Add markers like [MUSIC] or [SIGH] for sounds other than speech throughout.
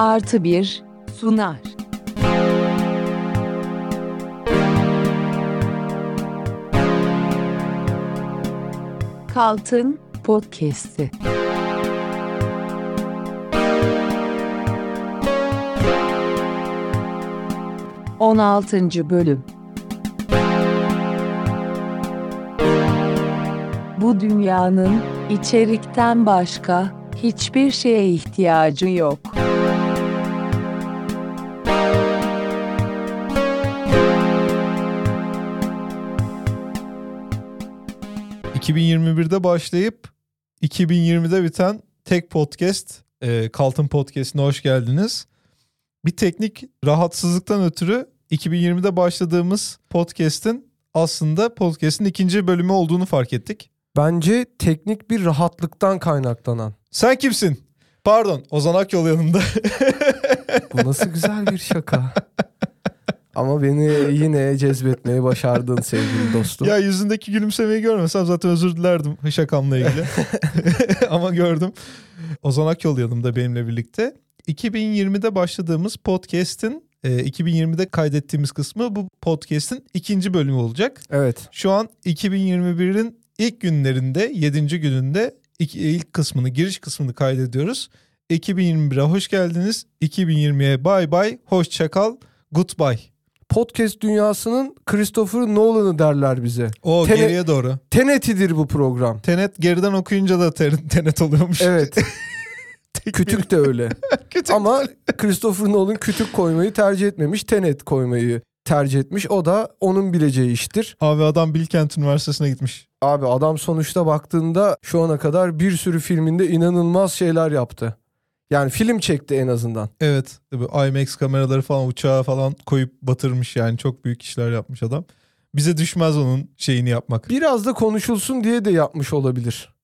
artı bir sunar. Kaltın Podcast'i. On altıncı bölüm. Bu dünyanın içerikten başka hiçbir şeye ihtiyacı yok. ...2021'de başlayıp 2020'de biten tek podcast... E, Kaltın Podcast'ine hoş geldiniz. Bir teknik rahatsızlıktan ötürü 2020'de başladığımız podcast'in aslında podcast'in ikinci bölümü olduğunu fark ettik. Bence teknik bir rahatlıktan kaynaklanan. Sen kimsin? Pardon Ozan Akyol yanında. Bu nasıl güzel bir şaka. [LAUGHS] Ama beni yine cezbetmeyi başardın sevgili dostum. ya yüzündeki gülümsemeyi görmesem zaten özür dilerdim şakamla ilgili. [LAUGHS] [LAUGHS] Ama gördüm. Ozan Akyol yanımda benimle birlikte. 2020'de başladığımız podcast'in e, 2020'de kaydettiğimiz kısmı bu podcast'in ikinci bölümü olacak. Evet. Şu an 2021'in ilk günlerinde 7. gününde ilk, ilk kısmını giriş kısmını kaydediyoruz. 2021'e hoş geldiniz. 2020'ye bay bay, hoşça kal, goodbye. Podcast dünyasının Christopher Nolan'ı derler bize. O Tene- geriye doğru. Tenet'idir bu program. Tenet geriden okuyunca da ter- tenet oluyormuş. Evet. [LAUGHS] kütük de öyle. [LAUGHS] Kütük. Ama Christopher Nolan kütük koymayı tercih etmemiş. Tenet koymayı tercih etmiş. O da onun bileceği iştir. Abi adam Bilkent Üniversitesi'ne gitmiş. Abi adam sonuçta baktığında şu ana kadar bir sürü filminde inanılmaz şeyler yaptı. Yani film çekti en azından. Evet. Tabii IMAX kameraları falan uçağa falan koyup batırmış yani. Çok büyük işler yapmış adam. Bize düşmez onun şeyini yapmak. Biraz da konuşulsun diye de yapmış olabilir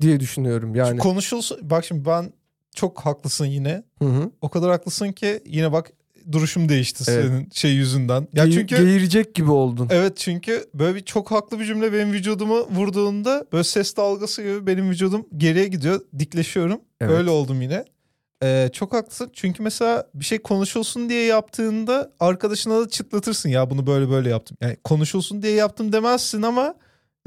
diye düşünüyorum. Yani Konuşulsun. Bak şimdi ben çok haklısın yine. Hı hı. O kadar haklısın ki yine bak duruşum değişti Evet. senin şey yüzünden. Ya Ge- çünkü geğirecek gibi oldun. evet çünkü böyle bir çok haklı bir cümle benim vücudumu vurduğunda böyle ses dalgası gibi benim vücudum geriye gidiyor. Dikleşiyorum. Evet. Öyle oldum yine. Ee, çok haklısın. Çünkü mesela bir şey konuşulsun diye yaptığında arkadaşına da çıtlatırsın ya bunu böyle böyle yaptım. Yani konuşulsun diye yaptım demezsin ama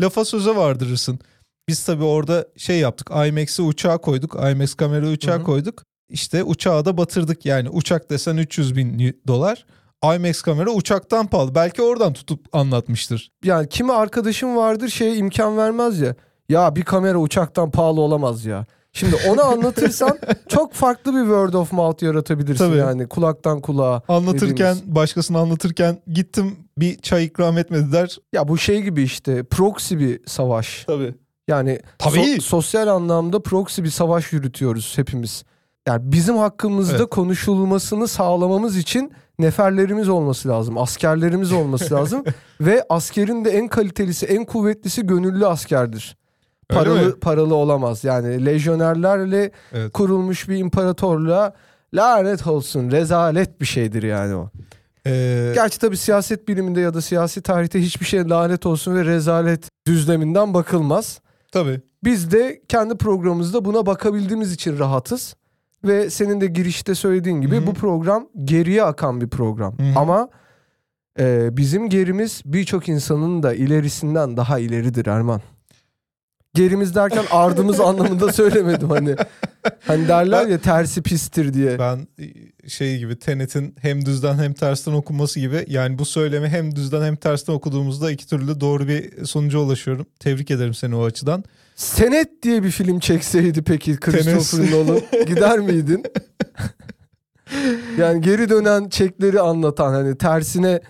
lafa söze vardırırsın. Biz tabii orada şey yaptık. IMAX'i uçağa koyduk. IMAX kamerayı uçağa Hı hı. koyduk. İşte uçağı da batırdık yani. Uçak desen 300 bin dolar. IMAX kamera uçaktan pahalı. Belki oradan tutup anlatmıştır. Yani kimi arkadaşım vardır şeye imkan vermez ya. Ya bir kamera uçaktan pahalı olamaz ya. Şimdi onu anlatırsan [LAUGHS] çok farklı bir word of mouth yaratabilirsin Tabii. yani kulaktan kulağa. Anlatırken dediğimiz. başkasına anlatırken gittim bir çay ikram etmediler. Ya bu şey gibi işte proxy bir savaş. Tabii. Yani Tabii. so- sosyal anlamda proxy bir savaş yürütüyoruz hepimiz. Yani bizim hakkımızda Evet. konuşulmasını sağlamamız için neferlerimiz olması lazım. Askerlerimiz olması lazım. [LAUGHS] Ve askerin de en kalitelisi, en kuvvetlisi gönüllü askerdir. Mi? Paralı paralı olamaz. Yani lejyonerlerle Evet. kurulmuş bir imparatorluğa lanet olsun. Rezalet bir şeydir yani o. Ee, Gerçi tabii siyaset biliminde ya da siyasi tarihte hiçbir şey lanet olsun ve rezalet düzleminden bakılmaz. tabii. Biz de kendi programımızda buna bakabildiğimiz için rahatız. Ve senin de girişte söylediğin gibi Hı hı. bu program geriye akan bir program. Hı hı. Ama e, bizim gerimiz birçok insanın da ilerisinden daha ileridir Erman. Gerimiz derken ardımız [LAUGHS] anlamında söylemedim hani. Hani derler ya tersi pistir diye. Ben e, şey gibi Tenet'in hem düzden hem tersten okunması gibi yani bu söylemi hem düzden hem tersten okuduğumuzda iki türlü doğru bir sonuca ulaşıyorum. Tebrik ederim seni o açıdan. Senet diye bir film çekseydi peki Christopher. Nolan gider miydin? [LAUGHS] yani geri dönen çekleri anlatan hani tersine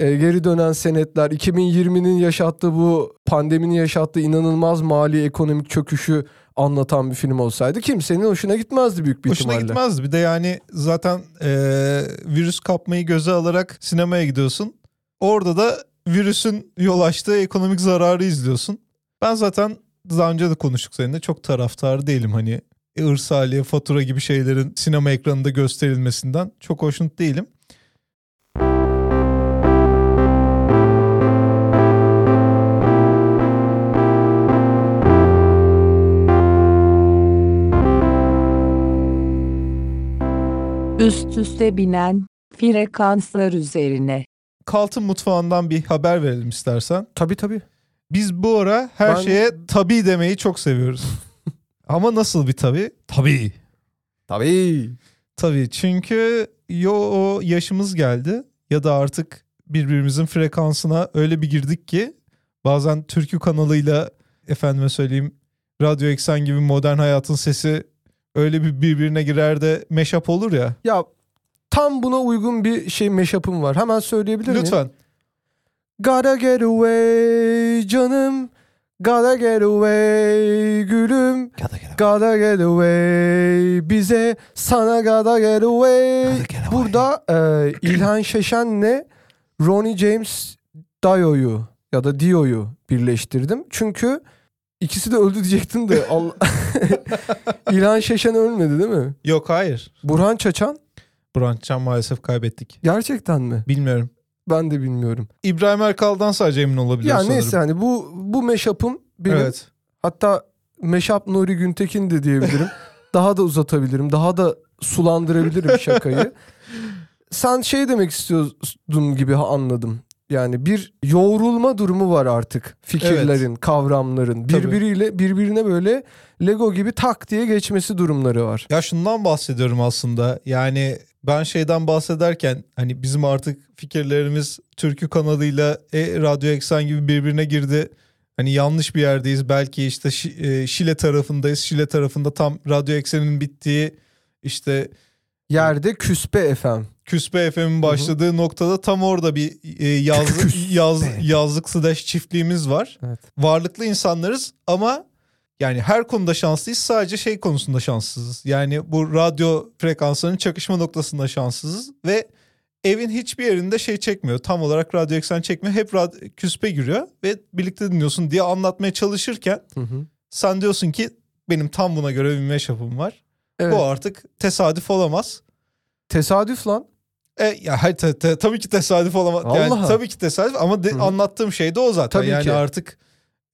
e, geri dönen senetler 2020'nin yaşattığı bu pandeminin yaşattığı inanılmaz mali ekonomik çöküşü anlatan bir film olsaydı kimsenin hoşuna gitmezdi büyük bir Hoşuna ihtimalle. gitmezdi. Bir de yani zaten e, virüs kapmayı göze alarak sinemaya gidiyorsun. Orada da virüsün yol açtığı ekonomik zararı izliyorsun. Ben zaten daha önce de konuştuk seninle çok taraftar değilim hani ırsaliye, fatura gibi şeylerin sinema ekranında gösterilmesinden çok hoşnut değilim. Üst üste binen frekanslar üzerine. Kaltın mutfağından bir haber verelim istersen. Tabii tabii. Biz bu ara her Ben- şeye tabii demeyi çok seviyoruz. [LAUGHS] Ama nasıl bir tabii? Tabii. Tabii. Tabii çünkü yo o yaşımız geldi ya da artık birbirimizin frekansına öyle bir girdik ki bazen türkü kanalıyla efendime söyleyeyim Radyo Eksen gibi modern hayatın sesi öyle bir birbirine girer de meşap olur ya. Ya tam buna uygun bir şey meşapım var. Hemen söyleyebilir miyim? Lütfen. Gotta get away canım. Gotta get away gülüm. Gotta get away bize sana gotta get away. Burada e, İlhan Şeşen'le Ronnie James Dio'yu ya da Dio'yu birleştirdim. Çünkü ikisi de öldü diyecektim de Allah... [LAUGHS] İlhan Şeşen ölmedi değil mi? Yok hayır. Burhan Çaçan Burhan Can maalesef kaybettik. gerçekten mi? Bilmiyorum. Ben de bilmiyorum. İbrahim Erkal'dan sadece emin olabiliyoruz Ya sanırım. neyse hani bu bu meşapım benim Evet. hatta meşap Nuri Güntekin de diyebilirim. [LAUGHS] daha da uzatabilirim. Daha da sulandırabilirim şakayı. [LAUGHS] Sen şey demek istiyordun gibi anladım. Yani bir yoğrulma durumu var artık fikirlerin, kavramların Tabii. birbiriyle birbirine böyle Lego gibi tak diye geçmesi durumları var. Ya şundan bahsediyorum aslında. Yani ben şeyden bahsederken hani bizim artık fikirlerimiz türkü kanalıyla e, Radyo Eksen gibi birbirine girdi. Hani yanlış bir yerdeyiz. Belki işte e, Şile tarafındayız. Şile tarafında tam Radyo Eksen'in bittiği işte Yerde küspe FM. Küspe FM'in başladığı noktada tam orada bir e, yaz, yaz, yazlık slash çiftliğimiz var. Evet. Varlıklı insanlarız ama yani her konuda şanslıyız. Sadece şey konusunda şanssızız. Yani bu radyo frekanslarının çakışma noktasında şanssızız ve evin hiçbir yerinde şey çekmiyor. Tam olarak radyo eksen çekmiyor. Hep rad- küspe giriyor ve birlikte dinliyorsun diye anlatmaya çalışırken Hı hı. sen diyorsun ki benim tam buna göre bir meşapım var. Evet. Bu artık tesadüf olamaz. Tesadüf lan. E, ya hayır, te- te- tabii ki tesadüf olamaz. Yani Allah. tabii ki tesadüf ama de- Hı anlattığım şey de o zaten. Tabii yani ki. artık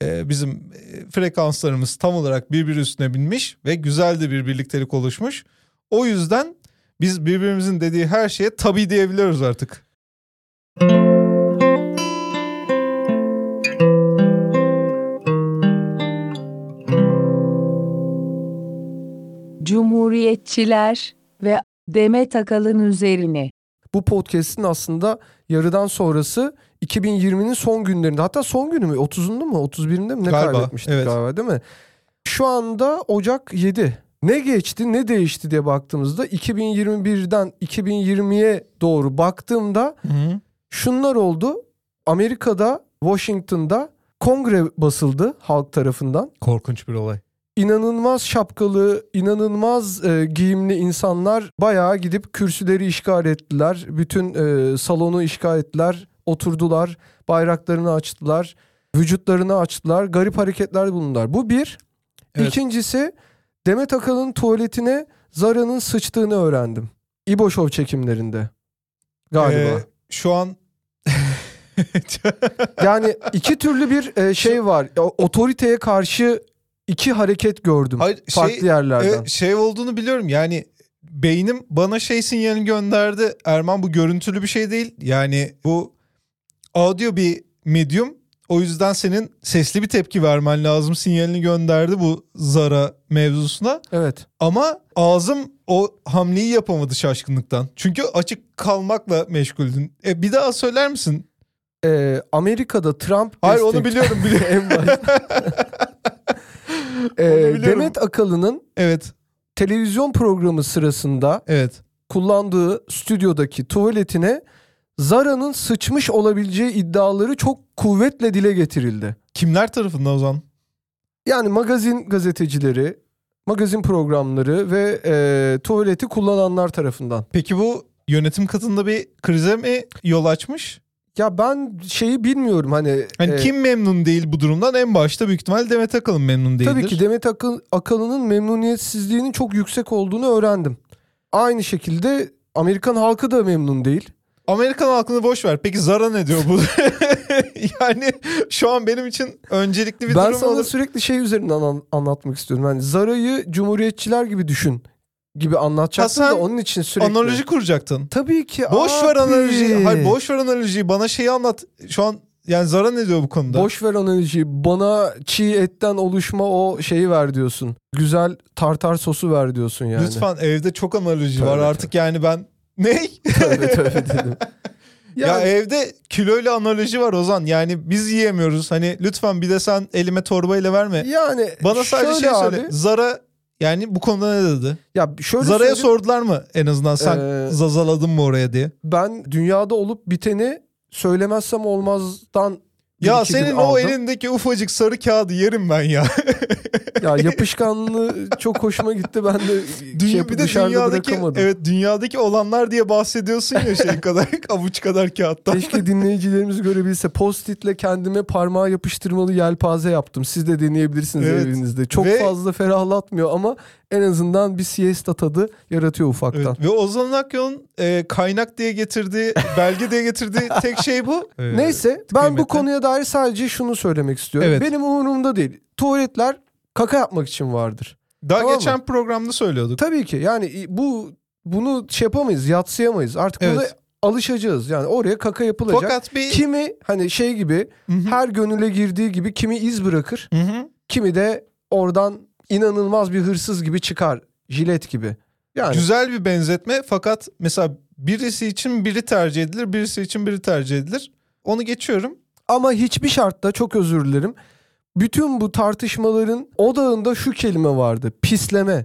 e, bizim e, frekanslarımız tam olarak birbiri üstüne binmiş ve güzel de bir birliktelik oluşmuş. O yüzden biz birbirimizin dediği her şeye tabii diyebiliyoruz artık. Cumhuriyetçiler ve Demet Akalın üzerine. bu podcast'in aslında yarıdan sonrası 2020'nin son günlerinde hatta son günü mü 30'unda mı 31'inde mi ne Galiba, kaybetmiştik evet. galiba değil mi? Şu anda Ocak 7. Ne geçti ne değişti diye baktığımızda 2021'den 2020'ye doğru baktığımda şunlar oldu. Amerika'da Washington'da kongre basıldı halk tarafından. Korkunç bir olay. İnanılmaz şapkalı, inanılmaz e, giyimli insanlar bayağı gidip kürsüleri işgal ettiler. Bütün e, salonu işgal ettiler. Oturdular, bayraklarını açtılar, vücutlarını açtılar. Garip hareketler bulundular. Bu bir. Evet. İkincisi Demet Akalın tuvaletine Zara'nın sıçtığını öğrendim. İbo Show çekimlerinde. Galiba. Ee, şu an [LAUGHS] Yani iki türlü bir e, şey var. Otoriteye karşı iki hareket gördüm. Hayır, şey- farklı yerlerden. e, şey olduğunu biliyorum. Yani beynim bana şey sinyalini gönderdi. Erman bu görüntülü bir şey değil. Yani bu audio bir medium. O yüzden senin sesli bir tepki vermen lazım sinyalini gönderdi bu Zara mevzusuna. Evet. Ama ağzım o hamleyi yapamadı şaşkınlıktan. Çünkü açık kalmakla meşguldün. E, bir daha söyler misin? Ee, Amerika'da Trump Hayır onu destek- biliyorum biliyorum. [LAUGHS] en başta. [LAUGHS] Biliyorum. Demet Akalın'ın evet televizyon programı sırasında evet. kullandığı stüdyodaki tuvaletine Zara'nın sıçmış olabileceği iddiaları çok kuvvetle dile getirildi. Kimler tarafından o zaman? Yani magazin gazetecileri, magazin programları ve e, tuvaleti kullananlar tarafından. Peki bu yönetim katında bir krize mi yol açmış? Ya ben şeyi bilmiyorum hani. Hani e, kim memnun değil bu durumdan? En başta büyük ihtimal Demet Akalın memnun değildir. Tabii ki Demet Akıl, Akalın'ın memnuniyetsizliğinin çok yüksek olduğunu öğrendim. Aynı şekilde Amerikan halkı da memnun değil. Amerikan halkını boş ver. Peki Zara ne diyor bu? [LAUGHS] yani şu an benim için öncelikli bir ben durum sana olur. sürekli şey üzerinden an- anlatmak istiyorum. Yani Zara'yı cumhuriyetçiler gibi düşün. Gibi anlatacaktım Ha, da onun için sürekli. Analoji kuracaktın. Tabii ki Boş abi. ver analojiyi. Hayır boş ver analojiyi. Bana şeyi anlat. Şu an yani Zara ne diyor bu konuda? Boş ver analojiyi. Bana çiğ etten oluşma o şeyi ver diyorsun. Güzel tartar sosu ver diyorsun yani. Lütfen evde çok analoji Tövbe var tövbe. artık yani ben ne? [LAUGHS] Tövbe tövbe dedim. [LAUGHS] Ya Yani- evde kiloyla analoji var Ozan. Yani biz yiyemiyoruz. Hani lütfen bir de sen elime torbayla verme. Yani Bana sadece şey abi, söyle. Zara yani bu konuda ne dedi? Ya şöyle Zara'ya sordular mı en azından sen Ee, zazaladın mı oraya diye? ben dünyada olup biteni söylemezsem olmazdan Ya senin o aldım. elindeki ufacık sarı kağıdı yerim ben ya. [LAUGHS] Ya yapışkanlığı çok hoşuma gitti. Ben de şey Dünya, yapıp bir de dünyadaki evet dünyadaki olanlar diye bahsediyorsun ya şey kadar [LAUGHS] avuç kadar kağıttan. Keşke dinleyicilerimiz görebilse. Post-it'le kendime parmağı yapıştırmalı yelpaze yaptım. Siz de deneyebilirsiniz Evet. evinizde. Çok Ve- fazla ferahlatmıyor ama en azından bir siesta tadı yaratıyor ufaktan. Evet. Ve Ozan Akyol'un e, kaynak diye getirdiği, [LAUGHS] belge diye getirdiği tek şey bu. Ee, Neyse ben bu kıymetli. konuya dair sadece şunu söylemek istiyorum. Evet. Benim umurumda değil. Tuvaletler kaka yapmak için vardır. Daha Tamam mı? geçen programda söylüyorduk. Tabii ki yani bu bunu şey yapamayız, yatsıyamayız. Artık buna Evet. alışacağız. Yani oraya kaka yapılacak. Fakat bir... Kimi hani şey gibi Hı hı. her gönüle girdiği gibi kimi iz bırakır, Hı hı. kimi de oradan inanılmaz bir hırsız gibi çıkar. Jilet gibi. Yani Güzel bir benzetme fakat mesela birisi için biri tercih edilir, birisi için biri tercih edilir. Onu geçiyorum. ama hiçbir şartta çok özür dilerim. Bütün bu tartışmaların odağında şu kelime vardı. Pisleme.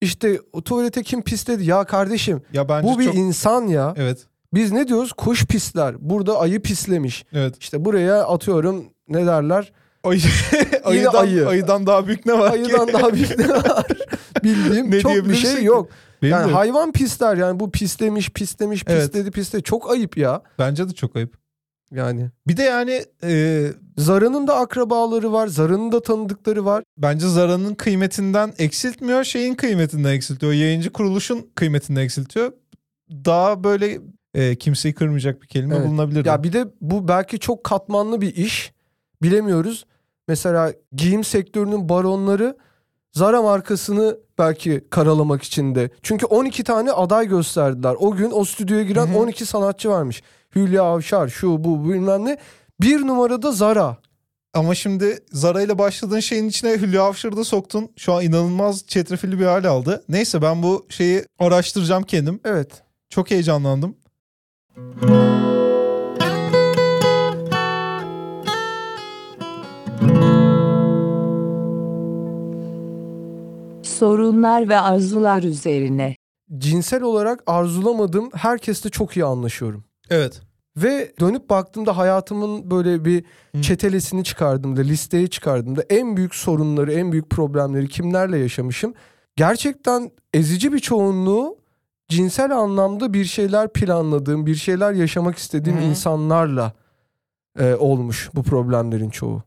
İşte o tuvalete kim pisledi? Ya kardeşim Ya bence bu bir çok... insan ya. Evet, Biz ne diyoruz? Kuş pisler. Burada ayı pislemiş. evet. İşte buraya atıyorum ne derler? Ayı, [LAUGHS] ayıdan, ayı. ayıdan daha büyük ne var Ayıdan ki? daha büyük ne var? Bildiğim Ne çok bir şey ki? yok. Benim yani de- hayvan pisler yani bu pislemiş pislemiş Evet. pisledi pisledi. Çok ayıp ya. Bence de çok ayıp. Yani Bir de yani e, Zara'nın da akrabaları var. Zara'nın da tanıdıkları var. bence Zara'nın kıymetinden eksiltmiyor, şeyin kıymetinden eksiltiyor. Yayıncı kuruluşun kıymetinden eksiltiyor. Daha böyle e, kimseyi kırmayacak bir kelime Evet. bulunabilir. Ya bir de bu belki çok katmanlı bir iş. Bilemiyoruz. Mesela giyim sektörünün baronları Zara markasını belki karalamak için de. Çünkü 12 tane aday gösterdiler. O gün o stüdyoya giren Hı hı. 12 sanatçı varmış. Hülya Avşar, şu bu bilmem ne. Bir numarada Zara. Ama şimdi Zara ile başladığın şeyin içine Hülya Avşar'ı da soktun. Şu an inanılmaz çetrefilli bir hal aldı. Neyse ben bu şeyi araştıracağım kendim. Evet. Çok heyecanlandım. Sorunlar ve arzular üzerine. Cinsel olarak arzulamadığım herkesle çok iyi anlaşıyorum. Evet. Ve dönüp baktığımda hayatımın böyle bir Hı. çetelesini çıkardığımda, listeye çıkardığımda en büyük sorunları, en büyük problemleri kimlerle yaşamışım? Gerçekten ezici bir çoğunluğu cinsel anlamda bir şeyler planladığım, bir şeyler yaşamak istediğim Hı. insanlarla e, olmuş bu problemlerin çoğu.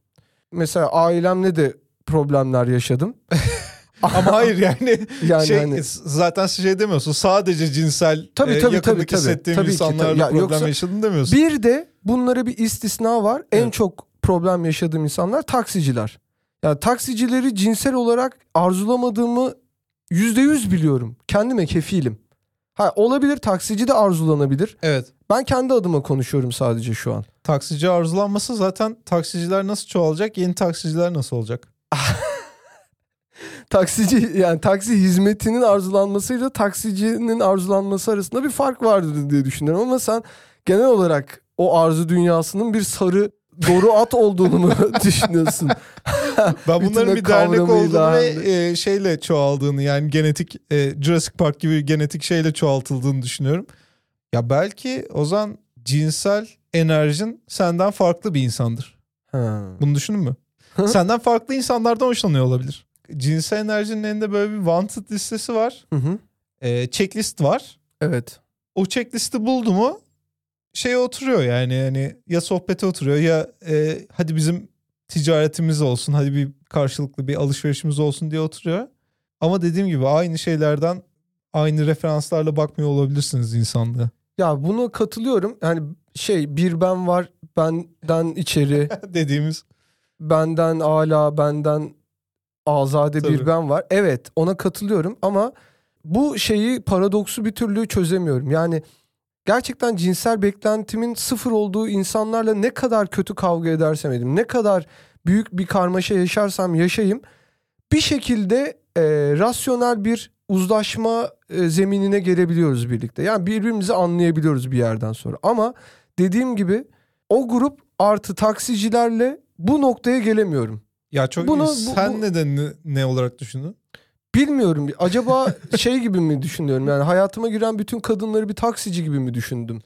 Mesela ailemle de problemler yaşadım. [LAUGHS] Ama [LAUGHS] hayır yani, Yani şey hani- zaten şey demiyorsun. Sadece cinsel Tabii, e, tabii, yakınlık tabii, tabii. hissettiğim Tabii insanlarla tabii. Ya problem yaşadın demiyorsun. Bir de bunlara bir istisna var. En Evet. çok problem yaşadığım insanlar taksiciler. Yani taksicileri cinsel olarak arzulamadığımı yüzde yüz biliyorum. Kendime kefilim. Ha olabilir taksici de arzulanabilir. Evet. Ben kendi adıma konuşuyorum sadece şu an. Taksici arzulanması zaten taksiciler nasıl çoğalacak? Yeni taksiciler nasıl olacak? [LAUGHS] Taksici yani taksi hizmetinin arzulanmasıyla taksicinin arzulanması arasında bir fark vardır diye düşünüyorum ama sen genel olarak o arzu dünyasının bir sarı doğru at olduğunu mu [LAUGHS] düşünüyorsun? Ben bunların bir dernek olduğunu ve hani. e, şeyle çoğaldığını yani genetik e, Jurassic Park gibi genetik şeyle çoğaltıldığını düşünüyorum. Ya belki Ozan cinsel enerjin senden farklı bir insandır. Ha. Bunu düşündün mü? senden farklı insanlardan hoşlanıyor olabilir. Cinsel enerjinin elinde böyle bir wanted listesi var. Hı hı. E, checklist var. Evet. O checklisti buldu mu şeye oturuyor yani yani ya sohbete oturuyor ya e, hadi bizim ticaretimiz olsun hadi bir karşılıklı bir alışverişimiz olsun diye oturuyor. Ama dediğim gibi aynı şeylerden aynı referanslarla bakmıyor olabilirsiniz insanlığa. Ya buna katılıyorum. Yani şey bir ben var benden içeri [LAUGHS] Dediğimiz benden ala benden azade bir Tabii. ben var. Evet ona katılıyorum ama bu şeyi paradoksu bir türlü çözemiyorum. Yani gerçekten cinsel beklentimin sıfır olduğu insanlarla ne kadar kötü kavga edersem edeyim, ne kadar büyük bir karmaşa yaşarsam yaşayayım bir şekilde e, rasyonel bir uzlaşma e, zeminine gelebiliyoruz birlikte. Yani birbirimizi anlayabiliyoruz bir yerden sonra. Ama dediğim gibi o grup artı taksicilerle bu noktaya gelemiyorum. Ya çok Bunu- bu- sen bu- neden ne, olarak düşündün? Bilmiyorum. Acaba şey gibi mi düşünüyorum? Yani hayatıma giren bütün kadınları bir taksici gibi mi düşündüm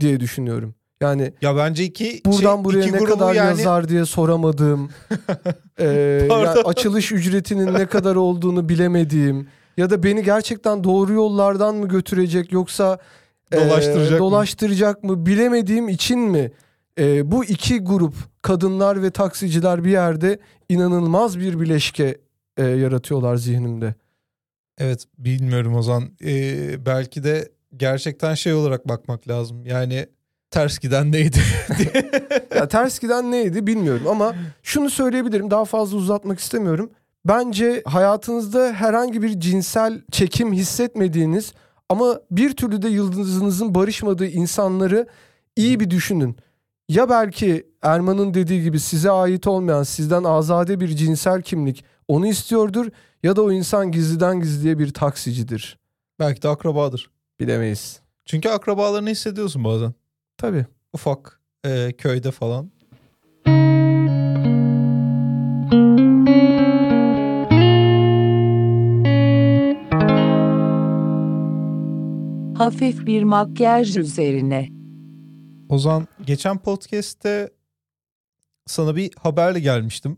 diye düşünüyorum. Yani Ya bence iki buradan şey, buraya iki ne kadar yani yazar diye soramadığım, [LAUGHS] e, yani açılış ücretinin ne kadar olduğunu bilemediğim ya da beni gerçekten doğru yollardan mı götürecek yoksa e, Dolaştıracak mı? dolaştıracak mı bilemediğim için mi e, bu iki grup kadınlar ve taksiciler bir yerde inanılmaz bir bileşke e, yaratıyorlar zihnimde. Evet bilmiyorum o zaman. Ee, belki de gerçekten şey olarak bakmak lazım. Yani ters giden neydi? [LAUGHS] Ya ters giden neydi bilmiyorum ama şunu söyleyebilirim daha fazla uzatmak istemiyorum. Bence hayatınızda herhangi bir cinsel çekim hissetmediğiniz ama bir türlü de yıldızınızın barışmadığı insanları iyi bir düşünün. Ya belki Erman'ın dediği gibi size ait olmayan sizden azade bir cinsel kimlik onu istiyordur ya da o insan gizliden gizliye bir taksicidir. belki de akrabadır. Bilemeyiz. Çünkü akrabalarını hissediyorsun bazen. Tabii. Ufak e, köyde falan. Hafif bir makyaj üzerine. Ozan geçen podcast'te sana bir haberle gelmiştim.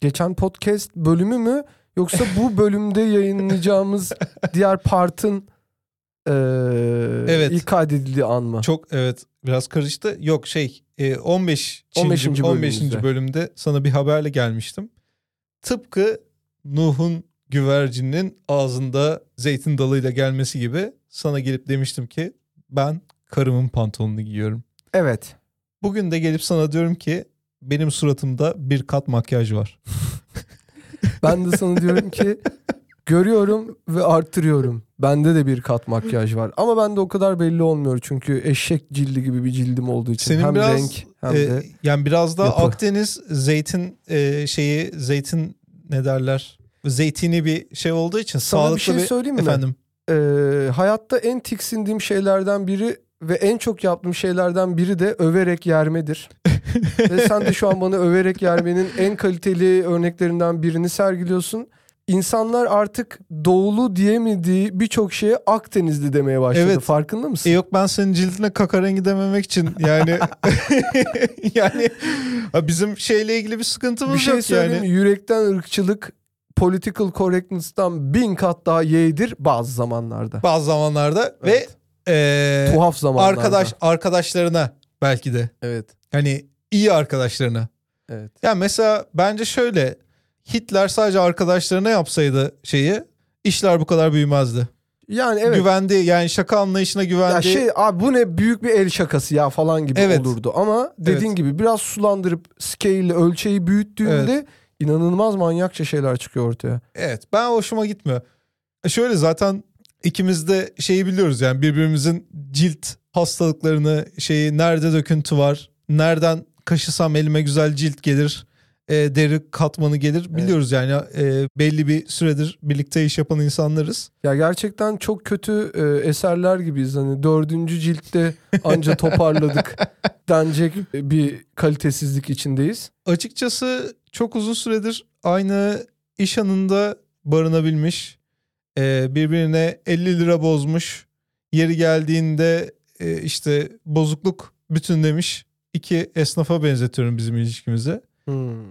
Geçen podcast bölümü mü yoksa bu [LAUGHS] bölümde yayınlayacağımız diğer partın eee Evet. ilk kaydedildiği an mı? Çok evet biraz karıştı. Yok şey e, 15. 15. 15. bölümümüzde. bölümde sana bir haberle gelmiştim. Tıpkı Nuh'un güvercinin ağzında zeytin dalıyla gelmesi gibi sana gelip demiştim ki ben karımın pantolonunu giyiyorum. Evet. Bugün de gelip sana diyorum ki benim suratımda bir kat makyaj var. [LAUGHS] Ben de sana diyorum ki görüyorum ve arttırıyorum. Bende de bir kat makyaj var. Ama bende o kadar belli olmuyor çünkü eşek cildi gibi bir cildim olduğu için. Senin hem biraz renk hem e, de yani biraz daha yapı. Akdeniz zeytin e, şeyi zeytin ne derler? Zeytini bir şey olduğu için Sana sağlıklı bir şey söyleyeyim mi? efendim. Eee, hayatta en tiksindiğim şeylerden biri ve en çok yaptığım şeylerden biri de överek yermedir. ve sen de şu an bana överek yermenin en kaliteli örneklerinden birini sergiliyorsun. İnsanlar artık doğulu diyemediği birçok şeye Akdenizli demeye başladı. Evet. Farkında mısın? E yok ben senin cildine kaka rengi dememek için yani [LAUGHS] yani bizim şeyle ilgili bir sıkıntımız bir şey yok söyleyeyim yani. Yürekten ırkçılık political correctness'tan bin kat daha yeğdir bazı zamanlarda. Bazı zamanlarda Evet. ve e, Tuhaf zamanlarda. arkadaş arkadaşlarına belki de Evet. hani iyi arkadaşlarına. Evet. Yani mesela bence şöyle Hitler sadece arkadaşlarına yapsaydı şeyi işler bu kadar büyümezdi. Yani evet. Güvendi yani şaka anlayışına güvendi. Ya şey abi bu ne büyük bir el şakası ya falan gibi Evet. olurdu. Ama dediğin Evet. gibi biraz sulandırıp scale ölçeği büyüttüğünde inanılmaz manyakça şeyler çıkıyor ortaya. Evet ben hoşuma gitmiyor. E Şöyle zaten ikimiz de şeyi biliyoruz yani birbirimizin cilt hastalıklarını şeyi nerede döküntü var nereden kaşısam elime güzel cilt gelir e, deri katmanı gelir biliyoruz yani e, belli bir süredir birlikte iş yapan insanlarız. Ya gerçekten çok kötü e, eserler gibiyiz. Hani dördüncü ciltte anca [LAUGHS] toparladık denecek bir kalitesizlik içindeyiz. Açıkçası çok uzun süredir aynı iş anında barınabilmiş e, birbirine 50 lira bozmuş yeri geldiğinde e, işte bozukluk bütünlemiş iki esnafa benzetiyorum bizim ilişkimize. Hmm.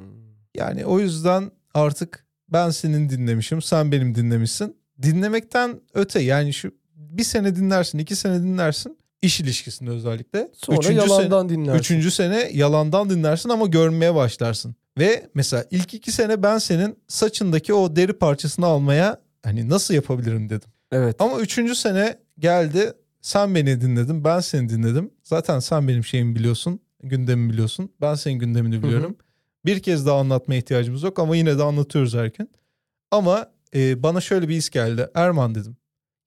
Yani o yüzden artık ben senin dinlemişim, sen benim dinlemişsin. Dinlemekten öte yani şu bir sene dinlersin, iki sene dinlersin. iş ilişkisinde özellikle. Sonra Üçüncü sene- yalandan dinlersin. Üçüncü sene yalandan dinlersin ama görmeye başlarsın. Ve mesela ilk iki sene ben senin saçındaki o deri parçasını almaya hani nasıl yapabilirim dedim. Evet. Ama üçüncü sene geldi sen beni dinledin ben seni dinledim. Zaten sen benim şeyimi biliyorsun gündemimi biliyorsun ben senin gündemini biliyorum. Bir kez daha anlatmaya ihtiyacımız yok ama yine de anlatıyoruz her gün. Ama e, bana şöyle bir his geldi. Erman dedim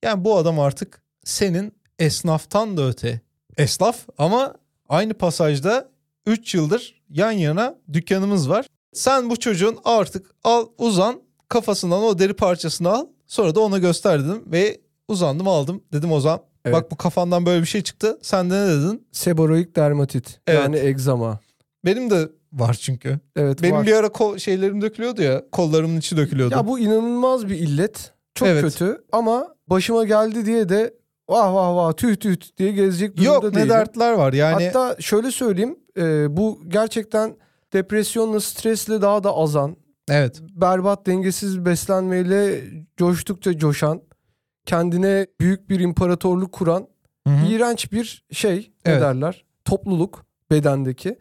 Yani bu adam artık senin esnaftan da öte. Esnaf ama aynı pasajda 3 yıldır yan yana dükkanımız var. Sen bu çocuğun artık al uzan kafasından o deri parçasını al. Sonra da ona göster dedim ve uzandım aldım. Dedim Ozan Evet. bak bu kafandan böyle bir şey çıktı. Sen de ne dedin? Seboroik dermatit. Evet. Yani egzama. Benim de var çünkü. Evet Benim var. bir ara kol, şeylerim dökülüyordu ya. Kollarımın içi dökülüyordu. Ya bu inanılmaz bir illet. Çok Evet. kötü ama başıma geldi diye de vah vah vah tüh tüh tüh diye gezecek durumda Yok ne değilim. dertler var yani. Hatta şöyle söyleyeyim e, bu gerçekten depresyonla stresle daha da azan evet. berbat dengesiz beslenmeyle coştukça coşan kendine büyük bir imparatorluk kuran Hı hı. iğrenç bir şey ne Evet. derler topluluk bedendeki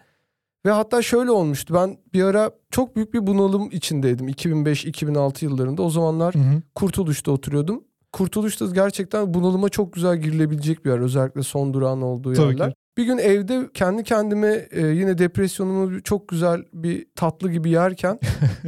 ve hatta şöyle olmuştu ben bir ara çok büyük bir bunalım içindeydim 2005-2006 yıllarında o zamanlar Hı hı. Kurtuluş'ta oturuyordum. Kurtuluş'ta gerçekten bunalıma çok güzel girilebilecek bir yer. Özellikle son durağın olduğu Tabii yerler. ki. Bir gün evde kendi kendime e, yine depresyonumu çok güzel bir tatlı gibi yerken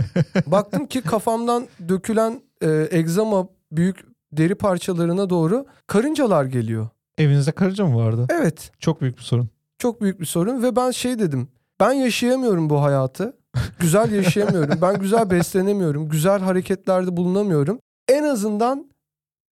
[LAUGHS] baktım ki kafamdan dökülen e, egzama büyük deri parçalarına doğru karıncalar geliyor. Evinizde karınca mı vardı? Evet Çok büyük bir sorun. çok büyük bir sorun ve ben şey dedim. Ben yaşayamıyorum bu hayatı. Güzel yaşayamıyorum. Ben güzel beslenemiyorum. Güzel hareketlerde bulunamıyorum. En azından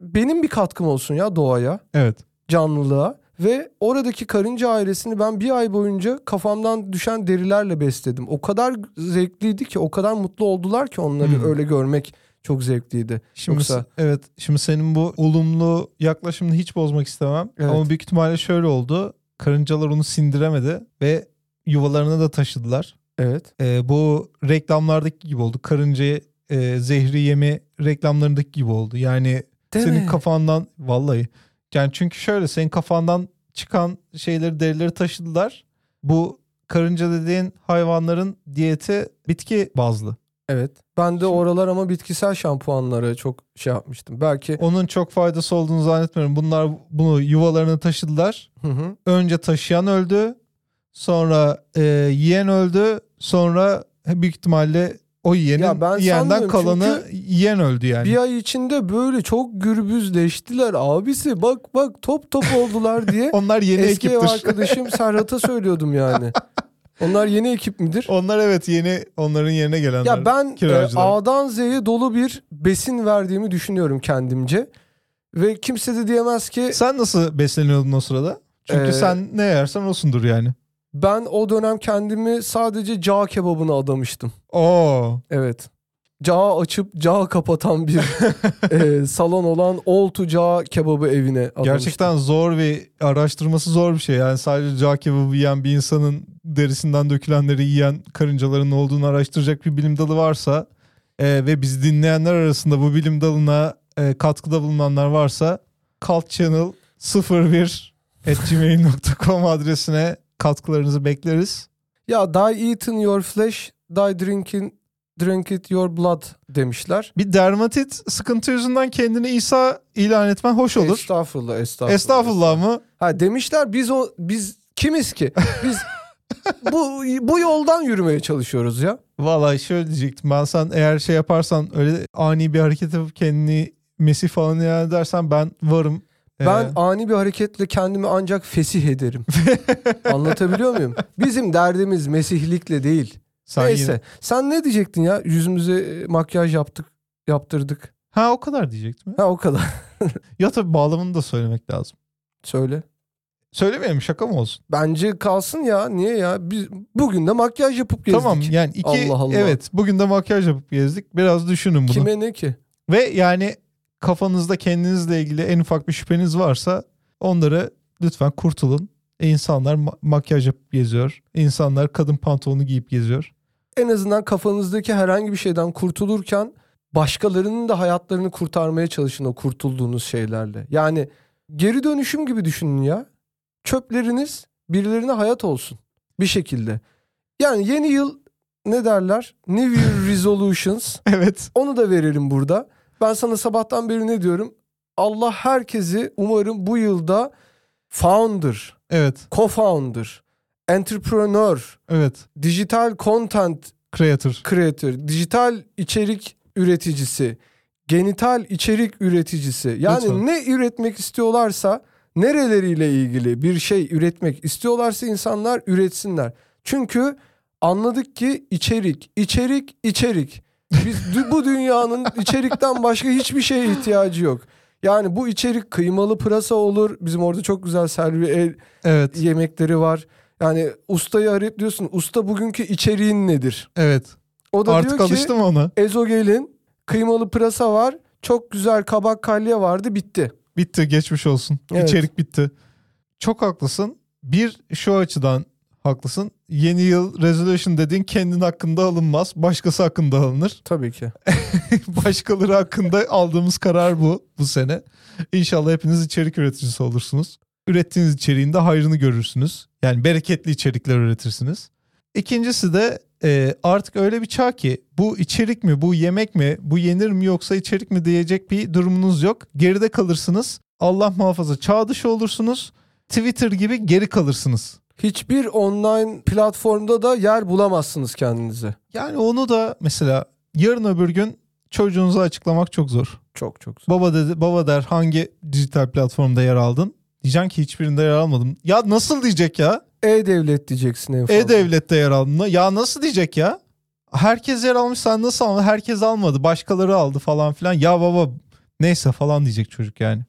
benim bir katkım olsun ya doğaya, Evet. canlılığa. Ve oradaki karınca ailesini ben bir ay boyunca kafamdan düşen derilerle besledim. O kadar zevkliydi ki, o kadar mutlu oldular ki onları Hmm. öyle görmek çok zevkliydi. Şimdi Yoksa- evet şimdi senin bu olumlu yaklaşımını hiç bozmak istemem. Evet. Ama büyük ihtimalle şöyle oldu. Karıncalar onu sindiremedi ve yuvalarına da taşıdılar. Evet. Ee, bu reklamlardaki gibi oldu. Karınca e, zehri yeme reklamlarındaki gibi oldu. Yani Değil senin mi? kafandan vallahi yani çünkü şöyle senin kafandan çıkan şeyleri derileri taşıdılar. Bu karınca dediğin hayvanların diyeti bitki bazlı. Evet. Ben de oralar ama bitkisel şampuanlara çok şey yapmıştım. Belki Onun çok faydası olduğunu zannetmiyorum. Bunlar bunu yuvalarına taşıdılar. hı hı. Önce taşıyan öldü. Sonra e, yiyen öldü. Sonra büyük ihtimalle o yiyenin Ya ben yiyenden kalanı yiyen öldü yani. Bir ay içinde böyle çok gürbüzleştiler abisi. Bak bak top top oldular diye. [LAUGHS] Onlar yeni Eski ekiptir. arkadaşım Serhat'a söylüyordum yani. [LAUGHS] Onlar yeni ekip midir? Onlar evet yeni onların yerine gelenler. Ya ben e, kiracılar. A'dan Z'ye dolu bir besin verdiğimi düşünüyorum kendimce. Ve kimse de diyemez ki Sen nasıl besleniyordun o sırada? Çünkü Ee, sen ne yersen osundur yani. Ben o dönem kendimi sadece cağ kebabına adamıştım. Oo. Evet. Cağı açıp cağı kapatan bir [LAUGHS] e, salon olan Oltu Cağ kebabı evine adamıştım. Gerçekten zor ve araştırması zor bir şey. Yani sadece cağ kebabı yiyen bir insanın derisinden dökülenleri yiyen karıncaların olduğunu araştıracak bir bilim dalı varsa e, ve biz dinleyenler arasında bu bilim dalına e, katkıda bulunanlar varsa Cult Channel 01 at gmail.com adresine katkılarınızı bekleriz. Ya die eating your flesh, die drinking drink it your blood demişler. Bir dermatit sıkıntı yüzünden kendini İsa ilan etmen hoş olur. Estağfurullah, estağfurullah. Estağfurullah mı? Ha demişler biz o biz kimiz ki? Biz [LAUGHS] bu bu yoldan yürümeye çalışıyoruz ya. Vallahi şöyle diyecektim ben sen eğer şey yaparsan öyle ani bir hareket yapıp kendini Mesih falan ilan edersen ben varım. Ee, Ben ani bir hareketle kendimi ancak fesih ederim. [LAUGHS] Anlatabiliyor muyum? Bizim derdimiz mesihlikle değil. sen Neyse. yine- Sen ne diyecektin ya? Yüzümüze e, makyaj yaptık, yaptırdık. Ha o kadar diyecektim. Ya, Ha o kadar. [LAUGHS] ya tabii bağlamını da söylemek lazım. Söyle. Söylemeyelim şaka mı olsun? Bence kalsın ya. Niye ya? Biz bugün de makyaj yapıp gezdik. Tamam yani iki Allah Allah. evet bugün de makyaj yapıp gezdik. Biraz düşünün bunu. Kime ne ki? Ve yani kafanızda kendinizle ilgili en ufak bir şüpheniz varsa onları lütfen kurtulun. E, İnsanlar ma- makyaj yapıp geziyor. İnsanlar kadın pantolonu giyip geziyor. En azından kafanızdaki herhangi bir şeyden kurtulurken başkalarının da hayatlarını kurtarmaya çalışın o kurtulduğunuz şeylerle. Yani geri dönüşüm gibi düşünün ya. Çöpleriniz birilerine hayat olsun bir şekilde. Yani yeni yıl ne derler? New Year [LAUGHS] Resolutions. Evet. Onu da verelim burada. Ben sana sabahtan beri ne diyorum? Allah herkesi umarım bu yılda founder, Evet. co-founder, entrepreneur, Evet. dijital content Creator. creator, dijital içerik üreticisi, genital içerik üreticisi. Yani Lütfen. ne üretmek istiyorlarsa nereleriyle ilgili bir şey üretmek istiyorlarsa insanlar üretsinler. Çünkü anladık ki içerik, içerik, içerik. Biz bu dünyanın içerikten başka hiçbir şeye ihtiyacı yok. Yani bu içerik kıymalı pırasa olur. Bizim orada çok güzel servi el Evet. yemekleri var. Yani ustayı arayıp diyorsun usta bugünkü içeriğin nedir? Evet. O da Artık diyor ki alıştım ona. ezogelin, kıymalı pırasa var, çok güzel kabak kalya vardı bitti. Bitti geçmiş olsun. Evet. İçerik bitti. Çok haklısın. Bir şu açıdan haklısın. Yeni yıl resolution dediğin kendin hakkında alınmaz. Başkası hakkında alınır. [LAUGHS] Tabii ki. Başkaları hakkında aldığımız karar bu bu sene. İnşallah hepiniz içerik üreticisi olursunuz. Ürettiğiniz içeriğin de hayrını görürsünüz. Yani bereketli içerikler üretirsiniz. İkincisi de e, artık öyle bir çağ ki bu içerik mi, bu yemek mi, bu yenir mi yoksa içerik mi diyecek bir durumunuz yok. Geride kalırsınız. Allah muhafaza çağ dışı olursunuz. Twitter gibi geri kalırsınız. Hiçbir online platformda da yer bulamazsınız kendinize. Yani onu da mesela yarın öbür gün çocuğunuza açıklamak çok zor. Çok çok zor. Baba dedi, baba der hangi dijital platformda yer aldın? Diyeceksin ki hiçbirinde yer almadım. Ya nasıl diyecek ya? E-Devlet diyeceksin en fazla. E-Devlet'te yer aldın? Ya nasıl diyecek ya? Herkes yer almış sen nasıl almadın? Herkes almadı. Başkaları aldı falan filan. Ya baba neyse falan diyecek çocuk yani.